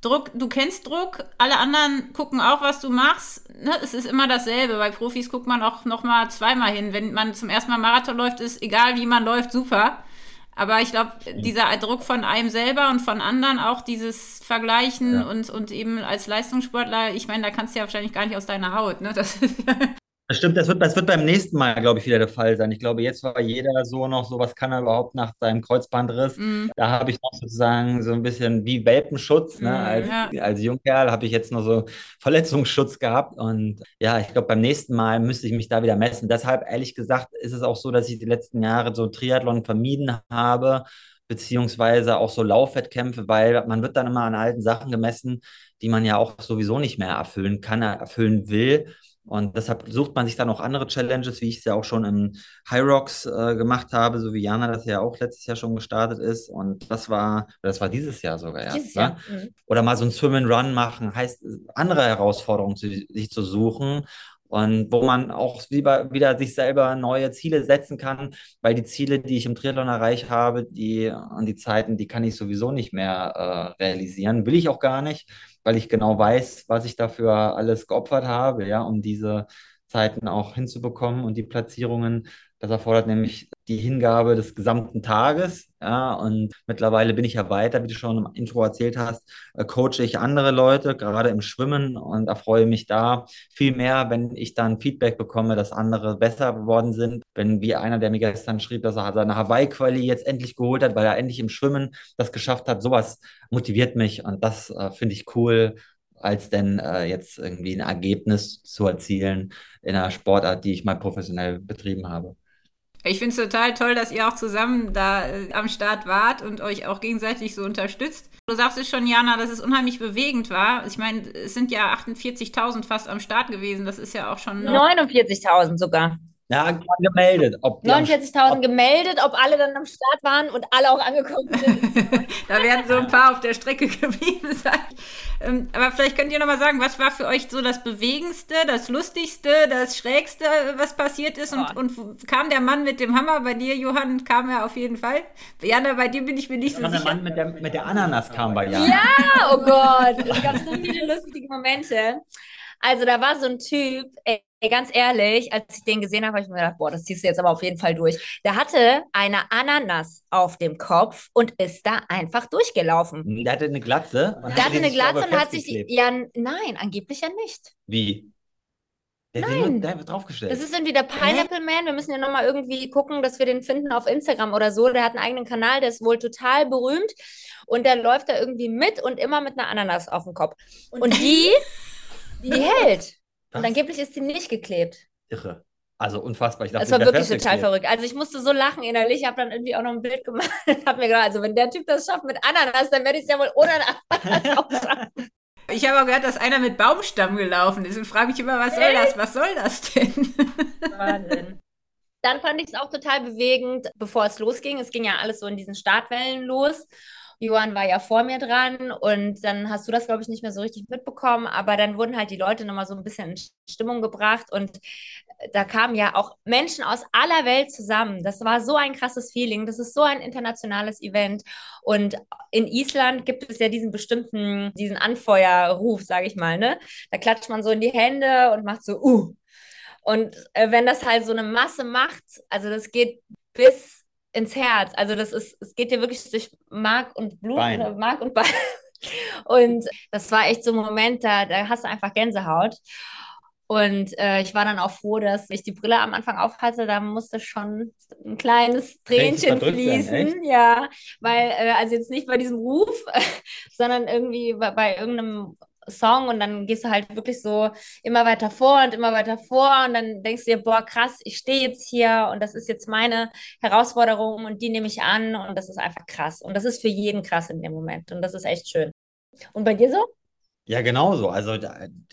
Speaker 2: Druck, du kennst Druck, alle anderen gucken auch, was du machst. Ne? Es ist immer dasselbe. Bei Profis guckt man auch noch mal zweimal hin. Wenn man zum ersten Mal Marathon läuft, ist egal, wie man läuft, super. Aber ich glaube, dieser Druck von einem selber und von anderen, auch dieses Vergleichen ja. und, und eben als Leistungssportler, ich meine, da kannst du ja wahrscheinlich gar nicht aus deiner Haut. Ne? Das ist
Speaker 4: das stimmt, das wird, das wird beim nächsten Mal, glaube ich, wieder der Fall sein. Ich glaube, jetzt war jeder so noch so, was kann er überhaupt nach seinem Kreuzbandriss? Mm. Da habe ich noch sozusagen so ein bisschen wie Welpenschutz. Ne? Mm, als, ja. als Jungkerl habe ich jetzt noch so Verletzungsschutz gehabt. Und ja, ich glaube, beim nächsten Mal müsste ich mich da wieder messen. Deshalb, ehrlich gesagt, ist es auch so, dass ich die letzten Jahre so Triathlon vermieden habe beziehungsweise auch so Laufwettkämpfe, weil man wird dann immer an alten Sachen gemessen, die man ja auch sowieso nicht mehr erfüllen kann, erfüllen will. Und deshalb sucht man sich dann auch andere Challenges, wie ich es ja auch schon im High Rocks äh, gemacht habe, so wie Jana das ja auch letztes Jahr schon gestartet ist. Und das war, das war dieses Jahr sogar erst. Dieses Jahr. Mhm. Oder mal so ein Swim and Run machen, heißt andere Herausforderungen zu, sich zu suchen. Und wo man auch lieber wieder sich selber neue Ziele setzen kann, weil die Ziele, die ich im Triathlon erreicht habe, die und die Zeiten, die kann ich sowieso nicht mehr äh, realisieren. Will ich auch gar nicht weil ich genau weiß, was ich dafür alles geopfert habe, ja, um diese Zeiten auch hinzubekommen und die Platzierungen. Das erfordert nämlich die Hingabe des gesamten Tages. Ja, und mittlerweile bin ich ja weiter, wie du schon im Intro erzählt hast, äh, coache ich andere Leute, gerade im Schwimmen und erfreue mich da viel mehr, wenn ich dann Feedback bekomme, dass andere besser geworden sind. Wenn wie einer, der mir gestern schrieb, dass er seine Hawaii-Quali jetzt endlich geholt hat, weil er endlich im Schwimmen das geschafft hat, sowas motiviert mich und das äh, finde ich cool als denn äh, jetzt irgendwie ein Ergebnis zu erzielen in einer Sportart, die ich mal professionell betrieben habe.
Speaker 2: Ich finde es total toll, dass ihr auch zusammen da äh, am Start wart und euch auch gegenseitig so unterstützt. Du sagst es schon, Jana, dass es unheimlich bewegend war. Ich meine, es sind ja 48.000 fast am Start gewesen. Das ist ja auch schon.
Speaker 3: 49.000 sogar.
Speaker 4: Ja, gemeldet.
Speaker 3: 49.000 gemeldet, ob alle dann am Start waren und alle auch angekommen sind.
Speaker 2: da werden so ein paar auf der Strecke geblieben sein. Ähm, aber vielleicht könnt ihr nochmal sagen, was war für euch so das Bewegendste, das Lustigste, das Schrägste, was passiert ist? Und, und, kam der Mann mit dem Hammer? Bei dir, Johann, kam er auf jeden Fall. Jana, bei dir bin ich mir nicht so
Speaker 4: sicher.
Speaker 2: Der
Speaker 4: Mann mit der, mit der Ananas kam bei Jana.
Speaker 3: Ja, oh Gott. Es gab so viele lustige Momente. Also da war so ein Typ, ey, ganz ehrlich, als ich den gesehen habe, habe ich mir gedacht, boah, das ziehst du jetzt aber auf jeden Fall durch. Der hatte eine Ananas auf dem Kopf und ist da einfach durchgelaufen.
Speaker 4: Der hatte eine Glatze.
Speaker 3: Der hatte eine Glatze und hat sich, ja, nein, angeblich ja nicht.
Speaker 4: Wie?
Speaker 3: Der Nein. Wird draufgestellt. Das ist irgendwie der Pineapple Man. Wir müssen ja nochmal irgendwie gucken, dass wir den finden auf Instagram oder so. Der hat einen eigenen Kanal, der ist wohl total berühmt. Und der läuft da irgendwie mit und immer mit einer Ananas auf dem Kopf. Und, und die die hält. Und angeblich ist sie nicht geklebt.
Speaker 4: Irre. Also unfassbar.
Speaker 3: Ich dachte, das war wirklich total verrückt. Also ich musste so lachen innerlich. Ich habe dann irgendwie auch noch ein Bild gemacht habe mir gedacht, also wenn der Typ das schafft mit Ananas, dann werde ich es ja wohl ohne Ananas auch schaffen.
Speaker 2: Ich habe auch gehört, dass einer mit Baumstamm gelaufen ist und frage mich immer, was soll das? Was soll das denn?
Speaker 3: Wahnsinn. Dann fand ich es auch total bewegend, bevor es losging. Es ging ja alles so in diesen Startwellen los. Johann war ja vor mir dran und dann hast du das, glaube ich, nicht mehr so richtig mitbekommen, aber dann wurden halt die Leute nochmal so ein bisschen in Stimmung gebracht und äh, da kamen ja auch Menschen aus aller Welt zusammen. Das war so ein krasses Feeling. Das ist so ein internationales Event. Und in Island gibt es ja diesen bestimmten, diesen Anfeuerruf, sage ich mal, ne? Da klatscht man so in die Hände und macht so, uh. Und äh, wenn das halt so eine Masse macht, also das geht bis ins Herz. Also das ist, es geht dir wirklich durch Mark und Blut Bein. Mark und Bein. Und das war echt so ein Moment, da, da hast du einfach Gänsehaut. Und äh, ich war dann auch froh, dass ich die Brille am Anfang aufhatte. Da musste schon ein kleines Tränchen fließen. Werden, ja, weil, äh, also jetzt nicht bei diesem Ruf, sondern irgendwie bei, bei irgendeinem Song und dann gehst du halt wirklich so immer weiter vor und immer weiter vor und dann denkst du dir, boah, krass, ich stehe jetzt hier und das ist jetzt meine Herausforderung und die nehme ich an und das ist einfach krass. Und das ist für jeden krass in dem Moment und das ist echt schön. Und bei dir so?
Speaker 4: Ja, genauso. Also,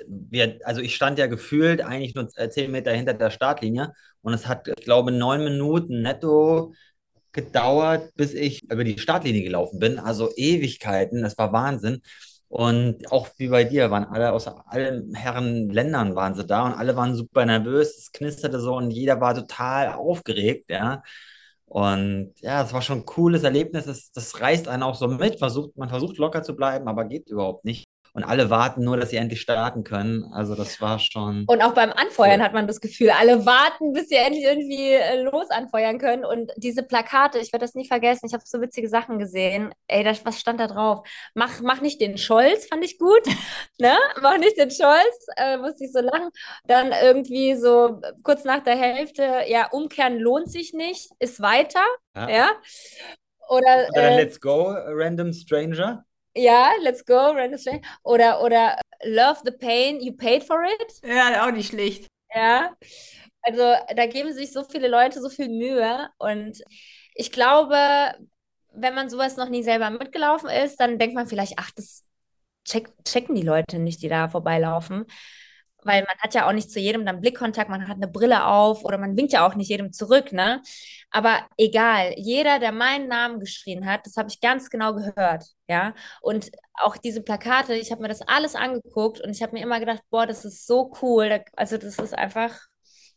Speaker 4: wir, also ich stand ja gefühlt eigentlich nur zehn Meter hinter der Startlinie und es hat, ich glaube, neun Minuten netto gedauert, bis ich über die Startlinie gelaufen bin. Also Ewigkeiten, das war Wahnsinn. Und auch wie bei dir waren alle aus allen Herren Ländern waren sie da und alle waren super nervös. Es knisterte so und jeder war total aufgeregt, ja. Und ja, es war schon ein cooles Erlebnis. Das, das reißt einen auch so mit. Versucht, man versucht locker zu bleiben, aber geht überhaupt nicht und alle warten nur, dass sie endlich starten können. Also das war schon.
Speaker 3: Und auch beim Anfeuern cool. hat man das Gefühl, alle warten, bis sie endlich irgendwie äh, los anfeuern können. Und diese Plakate, ich werde das nie vergessen, ich habe so witzige Sachen gesehen. Ey, das, was stand da drauf? Mach, mach nicht den Scholz, fand ich gut. ne? Mach nicht den Scholz, äh, musste ich so lachen. Dann irgendwie so kurz nach der Hälfte, ja, umkehren lohnt sich nicht, ist weiter. Ja. ja?
Speaker 4: Oder, Oder äh, Let's Go, Random Stranger.
Speaker 3: Ja, let's go, Random Stranger. Oder, oder Love the Pain, you paid for it.
Speaker 2: Ja, auch nicht schlecht.
Speaker 3: Ja, also da geben sich so viele Leute so viel Mühe und ich glaube, wenn man sowas noch nie selber mitgelaufen ist, dann denkt man vielleicht, ach, das check, checken die Leute nicht, die da vorbeilaufen weil man hat ja auch nicht zu jedem dann Blickkontakt, man hat eine Brille auf oder man winkt ja auch nicht jedem zurück, ne? Aber egal, jeder, der meinen Namen geschrien hat, das habe ich ganz genau gehört, ja? Und auch diese Plakate, ich habe mir das alles angeguckt und ich habe mir immer gedacht, boah, das ist so cool, also das ist einfach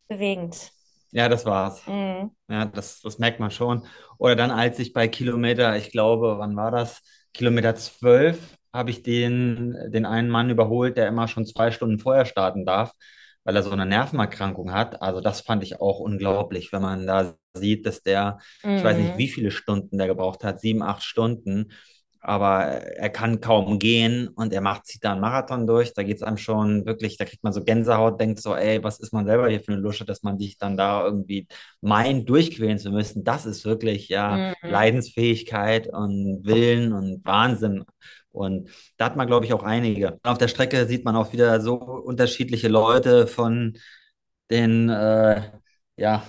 Speaker 3: bewegend.
Speaker 4: Ja, das war's. Mhm. Ja, das, das merkt man schon. Oder dann, als ich bei Kilometer, ich glaube, wann war das? Kilometer 12 habe ich den, den einen Mann überholt, der immer schon zwei Stunden vorher starten darf, weil er so eine Nervenerkrankung hat. Also das fand ich auch unglaublich, wenn man da sieht, dass der, mhm. ich weiß nicht, mhm. wie viele Stunden der gebraucht hat, sieben, acht Stunden, aber er kann kaum gehen und er macht, zieht da einen Marathon durch. Da geht es einem schon wirklich, da kriegt man so Gänsehaut, denkt so, ey, was ist man selber hier für eine Lusche, dass man sich dann da irgendwie meint, durchquälen zu müssen. Das ist wirklich ja mhm. Leidensfähigkeit und Willen und Wahnsinn. Und da hat man, glaube ich, auch einige. Auf der Strecke sieht man auch wieder so unterschiedliche Leute von den äh, ja,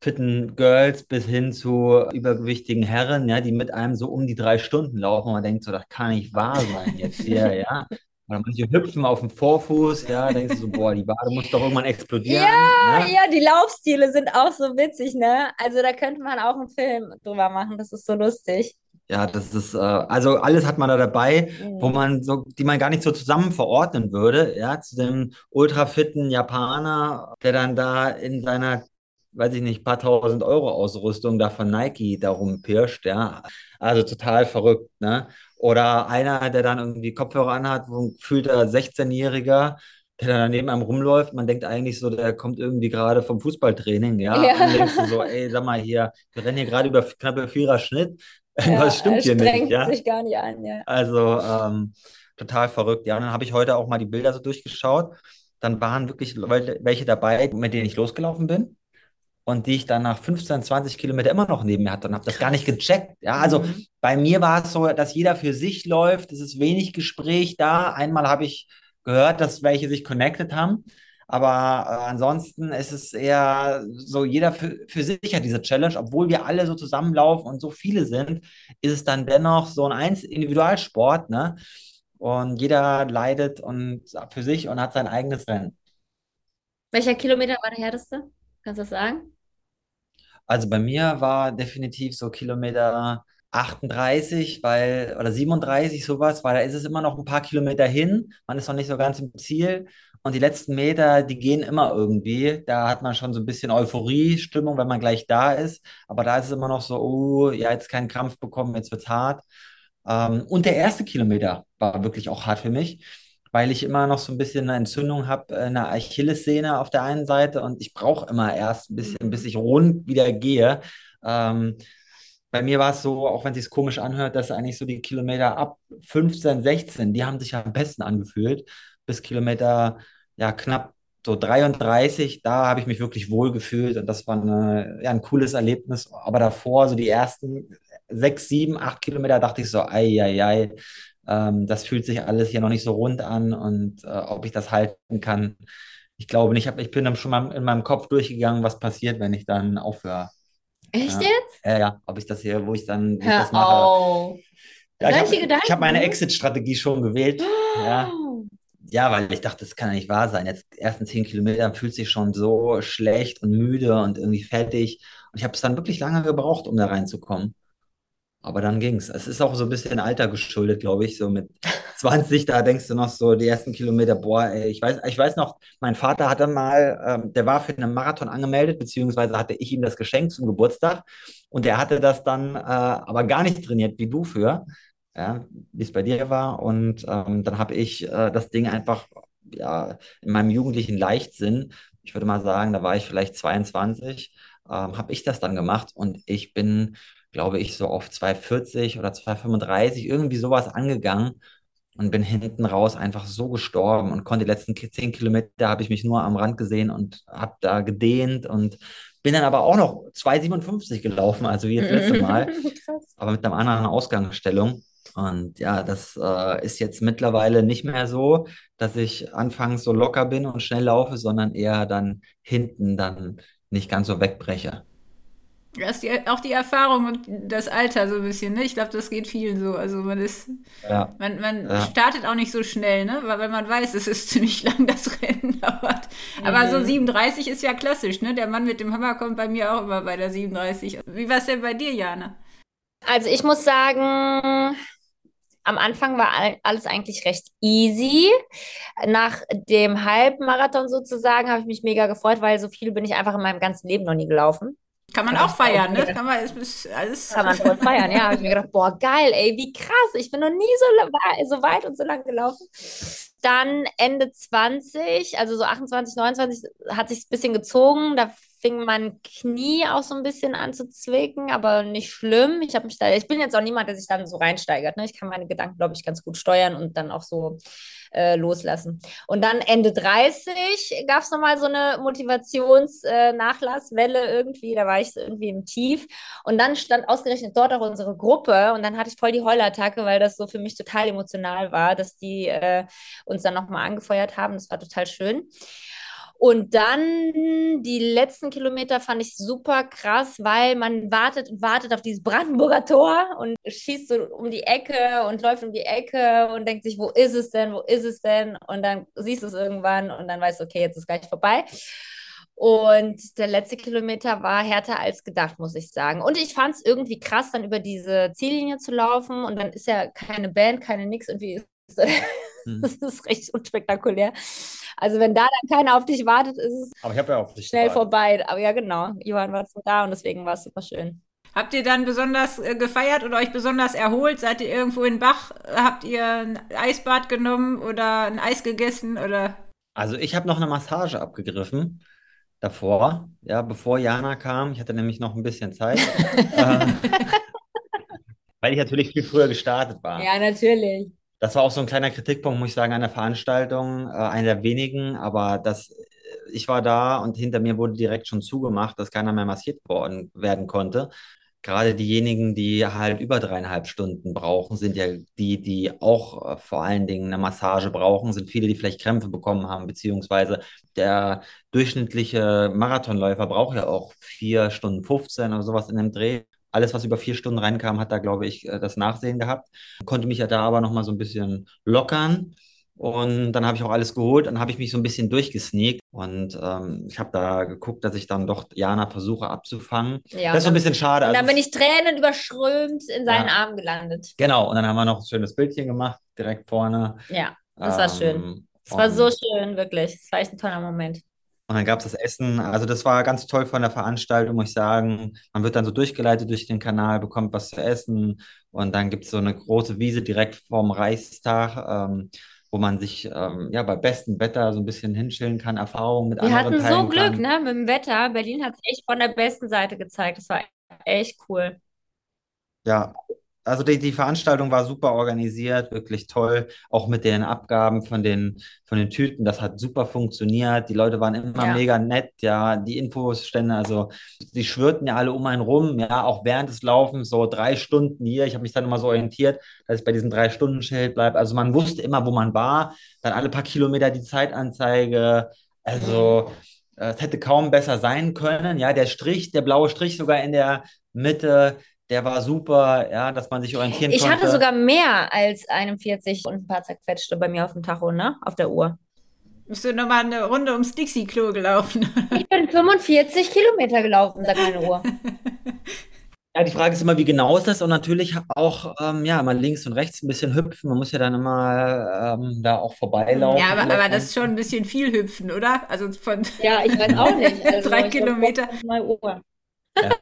Speaker 4: fitten Girls bis hin zu übergewichtigen Herren, ja, die mit einem so um die drei Stunden laufen. Und man denkt so, das kann nicht wahr sein jetzt hier, ja. Oder manche hüpfen auf dem Vorfuß, ja, denkst du so, boah, die Wade muss doch irgendwann explodieren.
Speaker 3: Ja, ne? ja, die Laufstile sind auch so witzig, ne? Also da könnte man auch einen Film drüber machen, das ist so lustig.
Speaker 4: Ja, das ist, äh, also alles hat man da dabei, mhm. wo man so, die man gar nicht so zusammen verordnen würde, ja, zu dem ultrafitten Japaner, der dann da in seiner weiß ich nicht, paar tausend Euro Ausrüstung da von Nike darum pirscht, ja. Also total verrückt, ne? Oder einer, der dann irgendwie Kopfhörer anhat, wo ein gefühlter 16-Jähriger, der dann neben einem rumläuft, man denkt eigentlich so, der kommt irgendwie gerade vom Fußballtraining, ja. ja. Und denkst du so, ey, sag mal hier, wir rennen hier gerade über knappe Vierer Schnitt. Ja, stimmt hier nicht, ja?
Speaker 3: sich gar nicht an, ja.
Speaker 4: Also, ähm, total verrückt, ja. Und dann habe ich heute auch mal die Bilder so durchgeschaut. Dann waren wirklich welche dabei, mit denen ich losgelaufen bin und die ich dann nach 15, 20 Kilometer immer noch neben mir hatte und habe das gar nicht gecheckt. Ja, also mhm. bei mir war es so, dass jeder für sich läuft, es ist wenig Gespräch da. Einmal habe ich gehört, dass welche sich connected haben, aber äh, ansonsten ist es eher so, jeder für, für sich hat diese Challenge, obwohl wir alle so zusammenlaufen und so viele sind, ist es dann dennoch so ein Einz Individualsport, ne? Und jeder leidet und für sich und hat sein eigenes Rennen.
Speaker 3: Welcher Kilometer war der härteste? Kannst du das sagen?
Speaker 4: Also bei mir war definitiv so Kilometer 38, weil, oder 37, sowas, weil da ist es immer noch ein paar Kilometer hin. Man ist noch nicht so ganz im Ziel. Und die letzten Meter, die gehen immer irgendwie. Da hat man schon so ein bisschen Euphorie-Stimmung, wenn man gleich da ist. Aber da ist es immer noch so, oh, ja, jetzt keinen Krampf bekommen, jetzt wird's hart. Ähm, und der erste Kilometer war wirklich auch hart für mich weil ich immer noch so ein bisschen eine Entzündung habe, eine Achillessehne auf der einen Seite und ich brauche immer erst ein bisschen, bis ich rund wieder gehe. Ähm, bei mir war es so, auch wenn es sich komisch anhört, dass eigentlich so die Kilometer ab 15, 16, die haben sich am besten angefühlt, bis Kilometer ja knapp so 33, da habe ich mich wirklich wohl gefühlt und das war eine, ja, ein cooles Erlebnis. Aber davor, so die ersten sechs, sieben, acht Kilometer, dachte ich so, ei, ei, ei, ähm, das fühlt sich alles hier noch nicht so rund an und äh, ob ich das halten kann. Ich glaube nicht, ich bin dann schon mal in meinem Kopf durchgegangen, was passiert, wenn ich dann aufhöre.
Speaker 3: Echt ja. jetzt?
Speaker 4: Ja, ja, ob ich das hier, wo ich dann
Speaker 3: Hör das mache. Auf.
Speaker 4: Ja, ich habe hab meine Exit-Strategie schon gewählt. Oh. Ja. Ja, weil ich dachte, das kann ja nicht wahr sein. Jetzt ersten zehn Kilometer fühlt sich schon so schlecht und müde und irgendwie fertig. Und ich habe es dann wirklich lange gebraucht, um da reinzukommen. Aber dann ging Es Es ist auch so ein bisschen Alter geschuldet, glaube ich. So mit 20, da denkst du noch so die ersten Kilometer, boah, ey, ich weiß, ich weiß noch, mein Vater hatte mal, ähm, der war für einen Marathon angemeldet, beziehungsweise hatte ich ihm das geschenkt zum Geburtstag. Und der hatte das dann äh, aber gar nicht trainiert, wie du für, ja, wie es bei dir war. Und ähm, dann habe ich äh, das Ding einfach ja, in meinem jugendlichen Leichtsinn, ich würde mal sagen, da war ich vielleicht 22, ähm, habe ich das dann gemacht und ich bin glaube ich, so auf 2,40 oder 2,35, irgendwie sowas angegangen und bin hinten raus einfach so gestorben und konnte die letzten 10 Kilometer habe ich mich nur am Rand gesehen und habe da gedehnt und bin dann aber auch noch 2,57 gelaufen, also wie das letzte Mal, aber mit einer anderen Ausgangsstellung. Und ja, das äh, ist jetzt mittlerweile nicht mehr so, dass ich anfangs so locker bin und schnell laufe, sondern eher dann hinten dann nicht ganz so wegbreche.
Speaker 2: Das ist die, auch die Erfahrung und das Alter so ein bisschen, ne? Ich glaube, das geht vielen so. Also man ist, ja. man, man ja. startet auch nicht so schnell, ne? Weil, weil man weiß, es ist ziemlich lang, das Rennen dauert. Mhm. Aber so 37 ist ja klassisch, ne? Der Mann mit dem Hammer kommt bei mir auch immer bei der 37. Wie war es denn bei dir, Jana?
Speaker 3: Also ich muss sagen, am Anfang war alles eigentlich recht easy. Nach dem Halbmarathon sozusagen habe ich mich mega gefreut, weil so viel bin ich einfach in meinem ganzen Leben noch nie gelaufen.
Speaker 2: Kann man auch feiern, ne? Kann man, ist alles
Speaker 3: Kann man voll feiern, ja. Habe ich mir gedacht, boah, geil, ey, wie krass. Ich bin noch nie so, so weit und so lang gelaufen. dann Ende 20, also so 28, 29, hat sich ein bisschen gezogen. Da fing mein Knie auch so ein bisschen an zu zwicken, aber nicht schlimm. Ich habe mich da, ich bin jetzt auch niemand, der sich dann so reinsteigert. Ne? Ich kann meine Gedanken, glaube ich, ganz gut steuern und dann auch so äh, loslassen. Und dann Ende 30 gab es nochmal so eine Motivationsnachlasswelle äh, irgendwie. Da war ich so irgendwie im Tief. Und dann stand ausgerechnet dort auch unsere Gruppe. Und dann hatte ich voll die Heulattacke, weil das so für mich total emotional war, dass die äh, uns dann nochmal angefeuert haben. Das war total schön. Und dann die letzten Kilometer fand ich super krass, weil man wartet und wartet auf dieses Brandenburger Tor und schießt so um die Ecke und läuft um die Ecke und denkt sich, wo ist es denn, wo ist es denn? Und dann siehst du es irgendwann und dann weißt du, okay, jetzt ist gleich vorbei. Und der letzte Kilometer war härter als gedacht, muss ich sagen. Und ich fand es irgendwie krass, dann über diese Ziellinie zu laufen. Und dann ist ja keine Band, keine nix. Irgendwie ist, hm. das ist recht unspektakulär. Also wenn da dann keiner auf dich wartet, ist es
Speaker 4: Aber ich ja auf dich
Speaker 3: schnell gewartet. vorbei. Aber ja, genau. Johann war so da und deswegen war es super schön.
Speaker 2: Habt ihr dann besonders äh, gefeiert oder euch besonders erholt? Seid ihr irgendwo in Bach? Habt ihr ein Eisbad genommen oder ein Eis gegessen oder?
Speaker 4: Also ich habe noch eine Massage abgegriffen davor, ja, bevor Jana kam. Ich hatte nämlich noch ein bisschen Zeit. äh, weil ich natürlich viel früher gestartet war.
Speaker 3: Ja, natürlich.
Speaker 4: Das war auch so ein kleiner Kritikpunkt, muss ich sagen, an der Veranstaltung, äh, einer der wenigen, aber das, äh, ich war da und hinter mir wurde direkt schon zugemacht, dass keiner mehr massiert worden werden konnte. Gerade diejenigen, die halt über dreieinhalb Stunden brauchen, sind ja die, die auch äh, vor allen Dingen eine Massage brauchen, sind viele, die vielleicht Krämpfe bekommen haben, beziehungsweise der durchschnittliche Marathonläufer braucht ja auch vier Stunden 15 oder sowas in dem Dreh alles, was über vier Stunden reinkam, hat da, glaube ich, äh, das Nachsehen gehabt. Konnte mich ja da aber nochmal so ein bisschen lockern. Und dann habe ich auch alles geholt. Dann habe ich mich so ein bisschen durchgesneakt. Und ähm, ich habe da geguckt, dass ich dann doch Jana versuche abzufangen. Ja, das ist so ein bisschen schade.
Speaker 3: Und dann also, bin ich Tränen überströmt in seinen ja, Armen gelandet.
Speaker 4: Genau. Und dann haben wir noch ein schönes Bildchen gemacht, direkt vorne.
Speaker 3: Ja, das ähm, war schön. Ähm, das war so schön, wirklich. Das war echt ein toller Moment.
Speaker 4: Und dann gab es das Essen. Also das war ganz toll von der Veranstaltung, muss ich sagen. Man wird dann so durchgeleitet durch den Kanal, bekommt was zu essen. Und dann gibt es so eine große Wiese direkt vorm Reichstag, ähm, wo man sich ähm, ja bei bestem Wetter so ein bisschen hinschillen kann, Erfahrungen mit
Speaker 3: Wir anderen teilen Wir hatten so Glück, ne, mit dem Wetter. Berlin hat es echt von der besten Seite gezeigt. Das war echt cool.
Speaker 4: Ja, also die, die Veranstaltung war super organisiert, wirklich toll, auch mit den Abgaben von den, von den Tüten, das hat super funktioniert, die Leute waren immer ja. mega nett, ja, die Infostände, also die schwirrten ja alle um einen rum, ja, auch während des Laufens, so drei Stunden hier, ich habe mich dann immer so orientiert, dass ich bei diesem Drei-Stunden-Schild bleibe, also man wusste immer, wo man war, dann alle paar Kilometer die Zeitanzeige, also es hätte kaum besser sein können, ja, der Strich, der blaue Strich sogar in der Mitte, der war super, ja, dass man sich orientieren
Speaker 3: ich
Speaker 4: konnte.
Speaker 3: Ich hatte sogar mehr als 41 und ein paar zerquetschte bei mir auf dem Tacho, ne? Auf der Uhr.
Speaker 2: Bist du nochmal eine Runde ums Dixie-Klo gelaufen?
Speaker 3: ich bin 45 Kilometer gelaufen, sagt meine Uhr.
Speaker 4: Ja, die Frage ist immer, wie genau ist das? Und natürlich auch, ähm, ja, mal links und rechts ein bisschen hüpfen. Man muss ja dann immer ähm, da auch vorbeilaufen.
Speaker 2: Ja, aber, aber das ist schon ein bisschen viel hüpfen, oder? Also von
Speaker 3: ja, ich weiß auch nicht.
Speaker 2: Also drei Kilometer.
Speaker 3: Mal Uhr.
Speaker 4: Ja,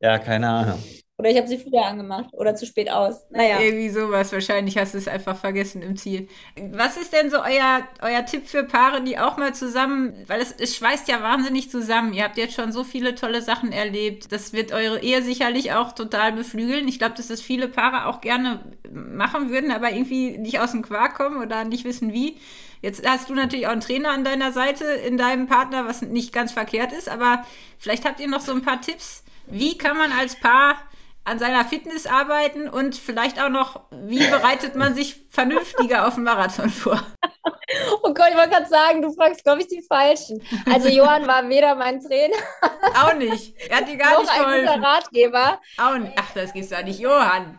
Speaker 4: ja, keine Ahnung.
Speaker 3: Oder ich habe sie früher angemacht oder zu spät aus. Naja.
Speaker 2: Irgendwie sowas. Wahrscheinlich hast du es einfach vergessen im Ziel. Was ist denn so euer, euer Tipp für Paare, die auch mal zusammen, weil es, es schweißt ja wahnsinnig zusammen. Ihr habt jetzt schon so viele tolle Sachen erlebt. Das wird eure Ehe sicherlich auch total beflügeln. Ich glaube, dass das viele Paare auch gerne machen würden, aber irgendwie nicht aus dem Quark kommen oder nicht wissen wie. Jetzt hast du natürlich auch einen Trainer an deiner Seite in deinem Partner, was nicht ganz verkehrt ist, aber vielleicht habt ihr noch so ein paar Tipps wie kann man als Paar an seiner Fitness arbeiten und vielleicht auch noch, wie bereitet man sich vernünftiger auf den Marathon vor?
Speaker 3: Oh Gott, ich wollte gerade sagen, du fragst, glaube ich, die Falschen. Also Johann war weder mein Trainer.
Speaker 2: Auch nicht. Er hat dir gar nicht geholfen.
Speaker 3: ein guter Ratgeber.
Speaker 2: Auch nicht. Ach, das gibt's ja nicht, Johann.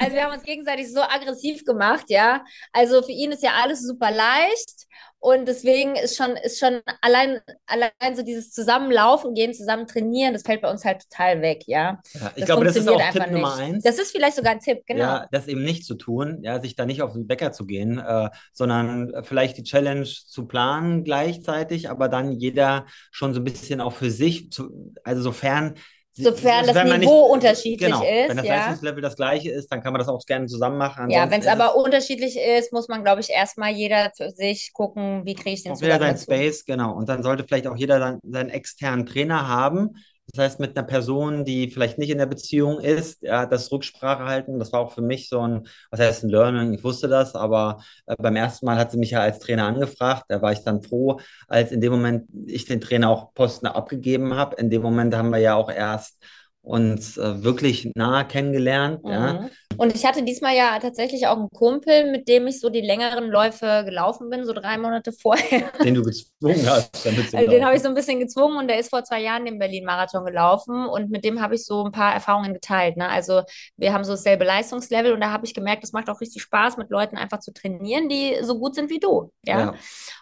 Speaker 3: Also wir haben uns gegenseitig so aggressiv gemacht, ja. Also für ihn ist ja alles super leicht. Und deswegen ist schon, ist schon allein, allein so dieses Zusammenlaufen gehen, zusammen trainieren, das fällt bei uns halt total weg, ja.
Speaker 4: ja ich das glaube, das ist auch Tipp Nummer eins.
Speaker 3: Das ist vielleicht sogar ein Tipp, genau.
Speaker 4: Ja, das eben nicht zu tun, ja, sich da nicht auf den Bäcker zu gehen, äh, sondern vielleicht die Challenge zu planen gleichzeitig, aber dann jeder schon so ein bisschen auch für sich, zu, also sofern
Speaker 3: Sofern das Niveau nicht, unterschiedlich genau, ist.
Speaker 4: Wenn das ja. Leistungslevel das gleiche ist, dann kann man das auch gerne zusammen machen.
Speaker 3: Ansonsten ja, wenn es aber unterschiedlich ist, muss man, glaube ich, erstmal jeder für sich gucken, wie kriege ich den
Speaker 4: Zugang Jeder sein Space, genau. Und dann sollte vielleicht auch jeder dann seinen externen Trainer haben, das heißt, mit einer Person, die vielleicht nicht in der Beziehung ist, ja, das Rücksprache halten, das war auch für mich so ein, was heißt ein Learning, ich wusste das, aber äh, beim ersten Mal hat sie mich ja als Trainer angefragt, da war ich dann froh, als in dem Moment ich den Trainer auch Posten abgegeben habe. In dem Moment haben wir ja auch erst uns äh, wirklich nah kennengelernt. Mhm. Ja.
Speaker 3: Und ich hatte diesmal ja tatsächlich auch einen Kumpel, mit dem ich so die längeren Läufe gelaufen bin, so drei Monate vorher.
Speaker 4: Den du gezwungen hast.
Speaker 3: Damit also den habe ich so ein bisschen gezwungen und der ist vor zwei Jahren den Berlin-Marathon gelaufen und mit dem habe ich so ein paar Erfahrungen geteilt. Ne? Also wir haben so dasselbe Leistungslevel und da habe ich gemerkt, es macht auch richtig Spaß, mit Leuten einfach zu trainieren, die so gut sind wie du. Ja. ja.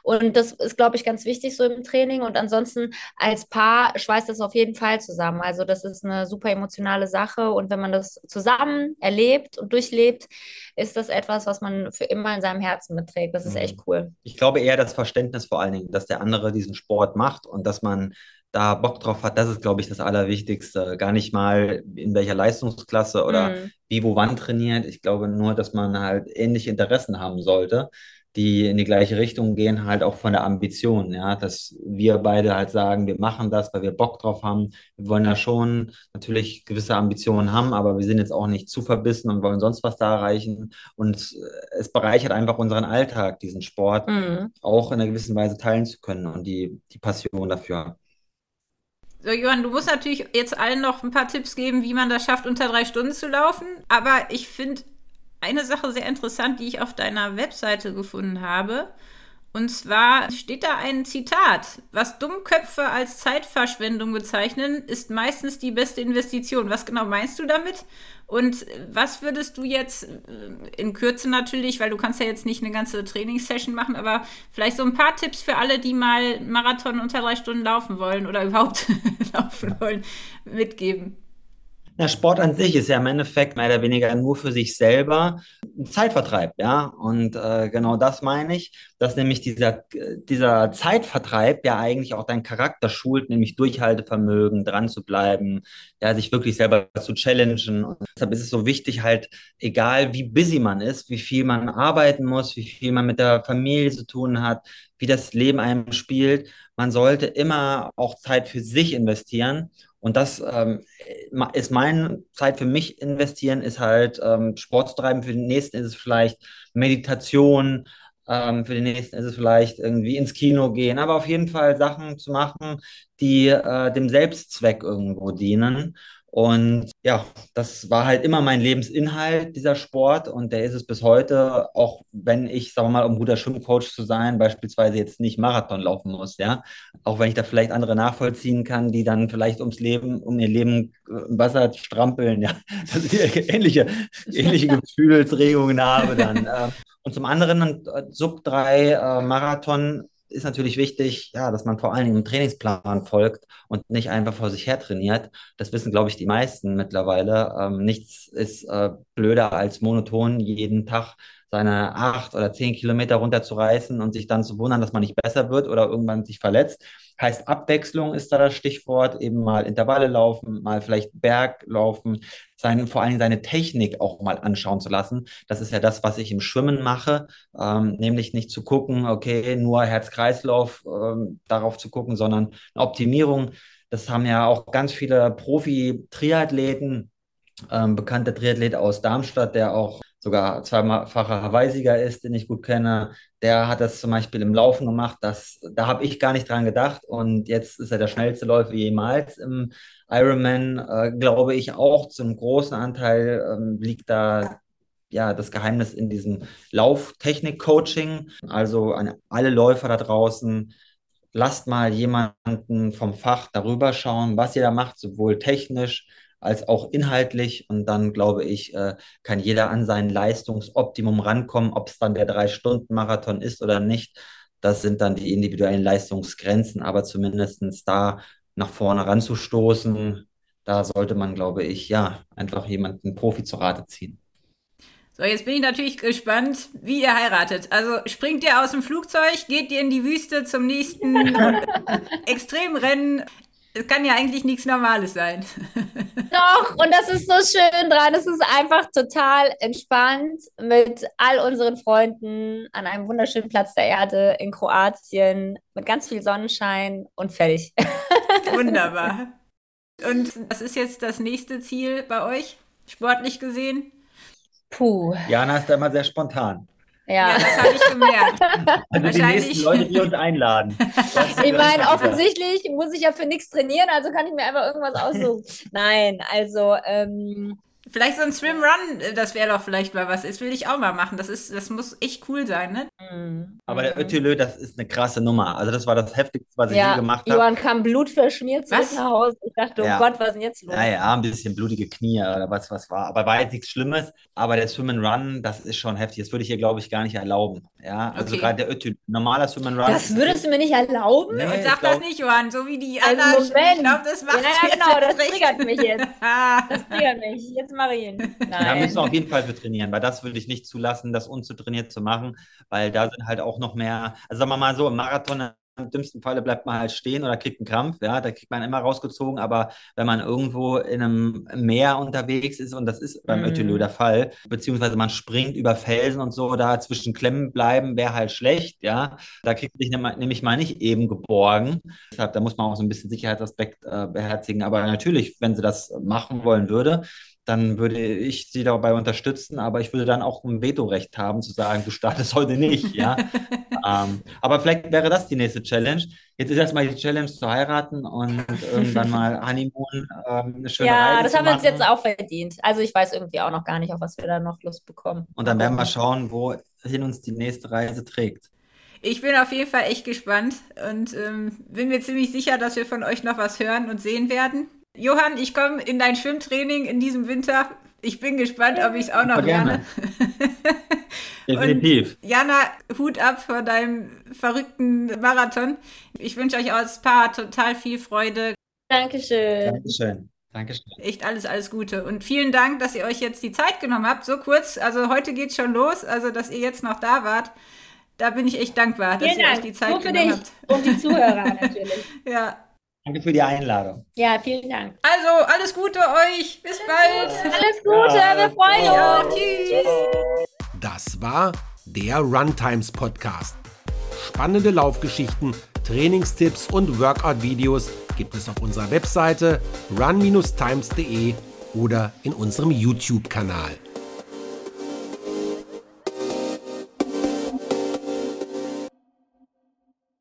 Speaker 3: Und das ist, glaube ich, ganz wichtig so im Training. Und ansonsten als Paar schweißt das auf jeden Fall zusammen. Also das ist eine super emotionale Sache und wenn man das zusammen erlebt und durchlebt, ist das etwas, was man für immer in seinem Herzen mitträgt. Das ist echt mhm. cool.
Speaker 4: Ich glaube eher das Verständnis vor allen Dingen, dass der andere diesen Sport macht und dass man da Bock drauf hat, das ist, glaube ich, das Allerwichtigste. Gar nicht mal in welcher Leistungsklasse oder mm. wie, wo, wann trainiert. Ich glaube nur, dass man halt ähnliche Interessen haben sollte die in die gleiche Richtung gehen, halt auch von der Ambition, ja, dass wir beide halt sagen, wir machen das, weil wir Bock drauf haben. Wir wollen ja schon natürlich gewisse Ambitionen haben, aber wir sind jetzt auch nicht zu verbissen und wollen sonst was da erreichen. Und es bereichert einfach unseren Alltag, diesen Sport mhm. auch in einer gewissen Weise teilen zu können und die, die Passion dafür.
Speaker 2: So, Johann, du musst natürlich jetzt allen noch ein paar Tipps geben, wie man das schafft, unter drei Stunden zu laufen. Aber ich finde, eine Sache sehr interessant, die ich auf deiner Webseite gefunden habe. Und zwar steht da ein Zitat. Was Dummköpfe als Zeitverschwendung bezeichnen, ist meistens die beste Investition. Was genau meinst du damit? Und was würdest du jetzt äh, in Kürze natürlich, weil du kannst ja jetzt nicht eine ganze Trainingssession machen, aber vielleicht so ein paar Tipps für alle, die mal Marathon unter drei Stunden laufen wollen oder überhaupt laufen wollen, mitgeben?
Speaker 4: Na, Sport an sich ist ja im Endeffekt mehr oder weniger nur für sich selber ein Zeitvertreib, ja. Und äh, genau das meine ich, dass nämlich dieser, dieser Zeitvertreib ja eigentlich auch deinen Charakter schult, nämlich Durchhaltevermögen, dran zu bleiben, ja, sich wirklich selber zu challengen. Und deshalb ist es so wichtig, halt, egal wie busy man ist, wie viel man arbeiten muss, wie viel man mit der Familie zu tun hat, wie das Leben einem spielt, man sollte immer auch Zeit für sich investieren und das ähm, ist meine Zeit für mich investieren, ist halt ähm, Sport zu treiben. Für den nächsten ist es vielleicht Meditation. Ähm, für den nächsten ist es vielleicht irgendwie ins Kino gehen. Aber auf jeden Fall Sachen zu machen, die äh, dem Selbstzweck irgendwo dienen. Und ja, das war halt immer mein Lebensinhalt, dieser Sport. Und der ist es bis heute, auch wenn ich, sagen wir mal, um guter Schwimmcoach zu sein, beispielsweise jetzt nicht Marathon laufen muss, ja. Auch wenn ich da vielleicht andere nachvollziehen kann, die dann vielleicht ums Leben, um ihr Leben im Wasser strampeln, ja. Dass ich ähnliche, ähnliche Gefühlsregungen habe dann. Ähm. Und zum anderen Sub 3 äh, Marathon ist natürlich wichtig, ja, dass man vor allen Dingen einem Trainingsplan folgt und nicht einfach vor sich her trainiert. Das wissen, glaube ich, die meisten mittlerweile. Ähm, nichts ist äh, blöder als monoton jeden Tag seine acht oder zehn Kilometer runterzureißen und sich dann zu wundern, dass man nicht besser wird oder irgendwann sich verletzt. Heißt Abwechslung ist da das Stichwort, eben mal Intervalle laufen, mal vielleicht Berg laufen, sein, vor Dingen seine Technik auch mal anschauen zu lassen. Das ist ja das, was ich im Schwimmen mache, ähm, nämlich nicht zu gucken, okay, nur Herz-Kreislauf ähm, darauf zu gucken, sondern eine Optimierung. Das haben ja auch ganz viele Profi-Triathleten, ähm, bekannter Triathlet aus Darmstadt, der auch sogar zweifacher Hawaii-Sieger ist, den ich gut kenne, der hat das zum Beispiel im Laufen gemacht. Das, da habe ich gar nicht dran gedacht. Und jetzt ist er der schnellste Läufer jemals im Ironman. Äh, glaube ich auch zum großen Anteil ähm, liegt da ja das Geheimnis in diesem Lauftechnik-Coaching. Also an alle Läufer da draußen. Lasst mal jemanden vom Fach darüber schauen, was ihr da macht, sowohl technisch als auch inhaltlich. Und dann, glaube ich, äh, kann jeder an sein Leistungsoptimum rankommen, ob es dann der Drei-Stunden-Marathon ist oder nicht. Das sind dann die individuellen Leistungsgrenzen, aber zumindest da nach vorne ranzustoßen, da sollte man, glaube ich, ja, einfach jemanden Profi zu Rate ziehen.
Speaker 2: So, jetzt bin ich natürlich gespannt, wie ihr heiratet. Also springt ihr aus dem Flugzeug, geht ihr in die Wüste zum nächsten Extremrennen? Es kann ja eigentlich nichts Normales sein.
Speaker 3: Doch, und das ist so schön dran. Es ist einfach total entspannt mit all unseren Freunden an einem wunderschönen Platz der Erde in Kroatien mit ganz viel Sonnenschein und fertig.
Speaker 2: Wunderbar. Und was ist jetzt das nächste Ziel bei euch, sportlich gesehen?
Speaker 4: Puh. Jana ist da immer sehr spontan.
Speaker 2: Ja, ja das habe ich gemerkt.
Speaker 4: Also die nächsten Leute, die uns einladen.
Speaker 3: Ich meine, offensichtlich muss ich ja für nichts trainieren, also kann ich mir einfach irgendwas aussuchen. Nein, also ähm,
Speaker 2: Vielleicht so ein Swim-Run, äh, das wäre doch vielleicht mal was. Das will ich auch mal machen. Das, ist, das muss echt cool sein, ne?
Speaker 4: Mhm. Aber der Ötülö, das ist eine krasse Nummer. Also das war das Heftigste, was ich je gemacht habe.
Speaker 3: Johann kam blutverschmiert zurück nach Hause. Ich dachte, oh ja. Gott, was ist denn jetzt los?
Speaker 4: Naja, ein bisschen blutige Knie oder was, was war. Aber war jetzt nichts Schlimmes. Aber der Swim-and-Run, das ist schon heftig. Das würde ich hier, glaube ich, gar nicht erlauben. Ja, also okay. gerade der Ötülö, normaler Swim-and-Run.
Speaker 3: Das würdest du mir nicht erlauben?
Speaker 2: Nee, sag das nicht, Johann. So wie die also anderen. Ich glaube, das macht
Speaker 3: ja, genau, das triggert mich jetzt. das triggert mich. Jetzt ihn.
Speaker 4: Nein. Da müssen wir auf jeden Fall für trainieren, weil das würde ich nicht zulassen, das unzutrainiert zu machen, weil da sind halt auch noch mehr, also sagen wir mal so, im Marathon im dümmsten Falle bleibt man halt stehen oder kriegt einen Krampf, ja, da kriegt man immer rausgezogen, aber wenn man irgendwo in einem Meer unterwegs ist, und das ist beim mm. Ötülö der Fall, beziehungsweise man springt über Felsen und so, da zwischen Klemmen bleiben, wäre halt schlecht, ja, da kriegt man sich nämlich mal nicht eben geborgen, deshalb, da muss man auch so ein bisschen Sicherheitsaspekt äh, beherzigen, aber natürlich, wenn sie das machen wollen würde, dann würde ich sie dabei unterstützen, aber ich würde dann auch ein Vetorecht haben, zu sagen, du startest heute nicht, ja. ähm, aber vielleicht wäre das die nächste Challenge. Jetzt ist erstmal die Challenge zu heiraten und irgendwann mal Honeymoon, ähm, eine schöne
Speaker 3: Ja,
Speaker 4: Reise
Speaker 3: das haben wir uns jetzt auch verdient. Also ich weiß irgendwie auch noch gar nicht, auf was wir da noch Lust bekommen.
Speaker 4: Und dann werden wir schauen, wohin uns die nächste Reise trägt.
Speaker 2: Ich bin auf jeden Fall echt gespannt und ähm, bin mir ziemlich sicher, dass wir von euch noch was hören und sehen werden. Johann, ich komme in dein Schwimmtraining in diesem Winter. Ich bin gespannt, ob ich es auch noch lerne.
Speaker 4: Definitiv.
Speaker 2: Und Jana, Hut ab vor deinem verrückten Marathon. Ich wünsche euch als Paar total viel Freude.
Speaker 3: Dankeschön.
Speaker 4: Dankeschön. Dankeschön.
Speaker 2: Echt alles, alles Gute. Und vielen Dank, dass ihr euch jetzt die Zeit genommen habt. So kurz, also heute geht es schon los, also dass ihr jetzt noch da wart. Da bin ich echt dankbar, dass vielen ihr Dank. euch die Zeit Nur für genommen dich habt.
Speaker 3: Und die Zuhörer natürlich.
Speaker 2: ja.
Speaker 4: Danke für die Einladung.
Speaker 3: Ja, vielen Dank.
Speaker 2: Also, alles Gute euch. Bis bald.
Speaker 3: Alles Gute. Ja. Wir freuen ja. uns.
Speaker 1: Tschüss. Das war der Runtimes Podcast. Spannende Laufgeschichten, Trainingstipps und Workout-Videos gibt es auf unserer Webseite run-times.de oder in unserem YouTube-Kanal.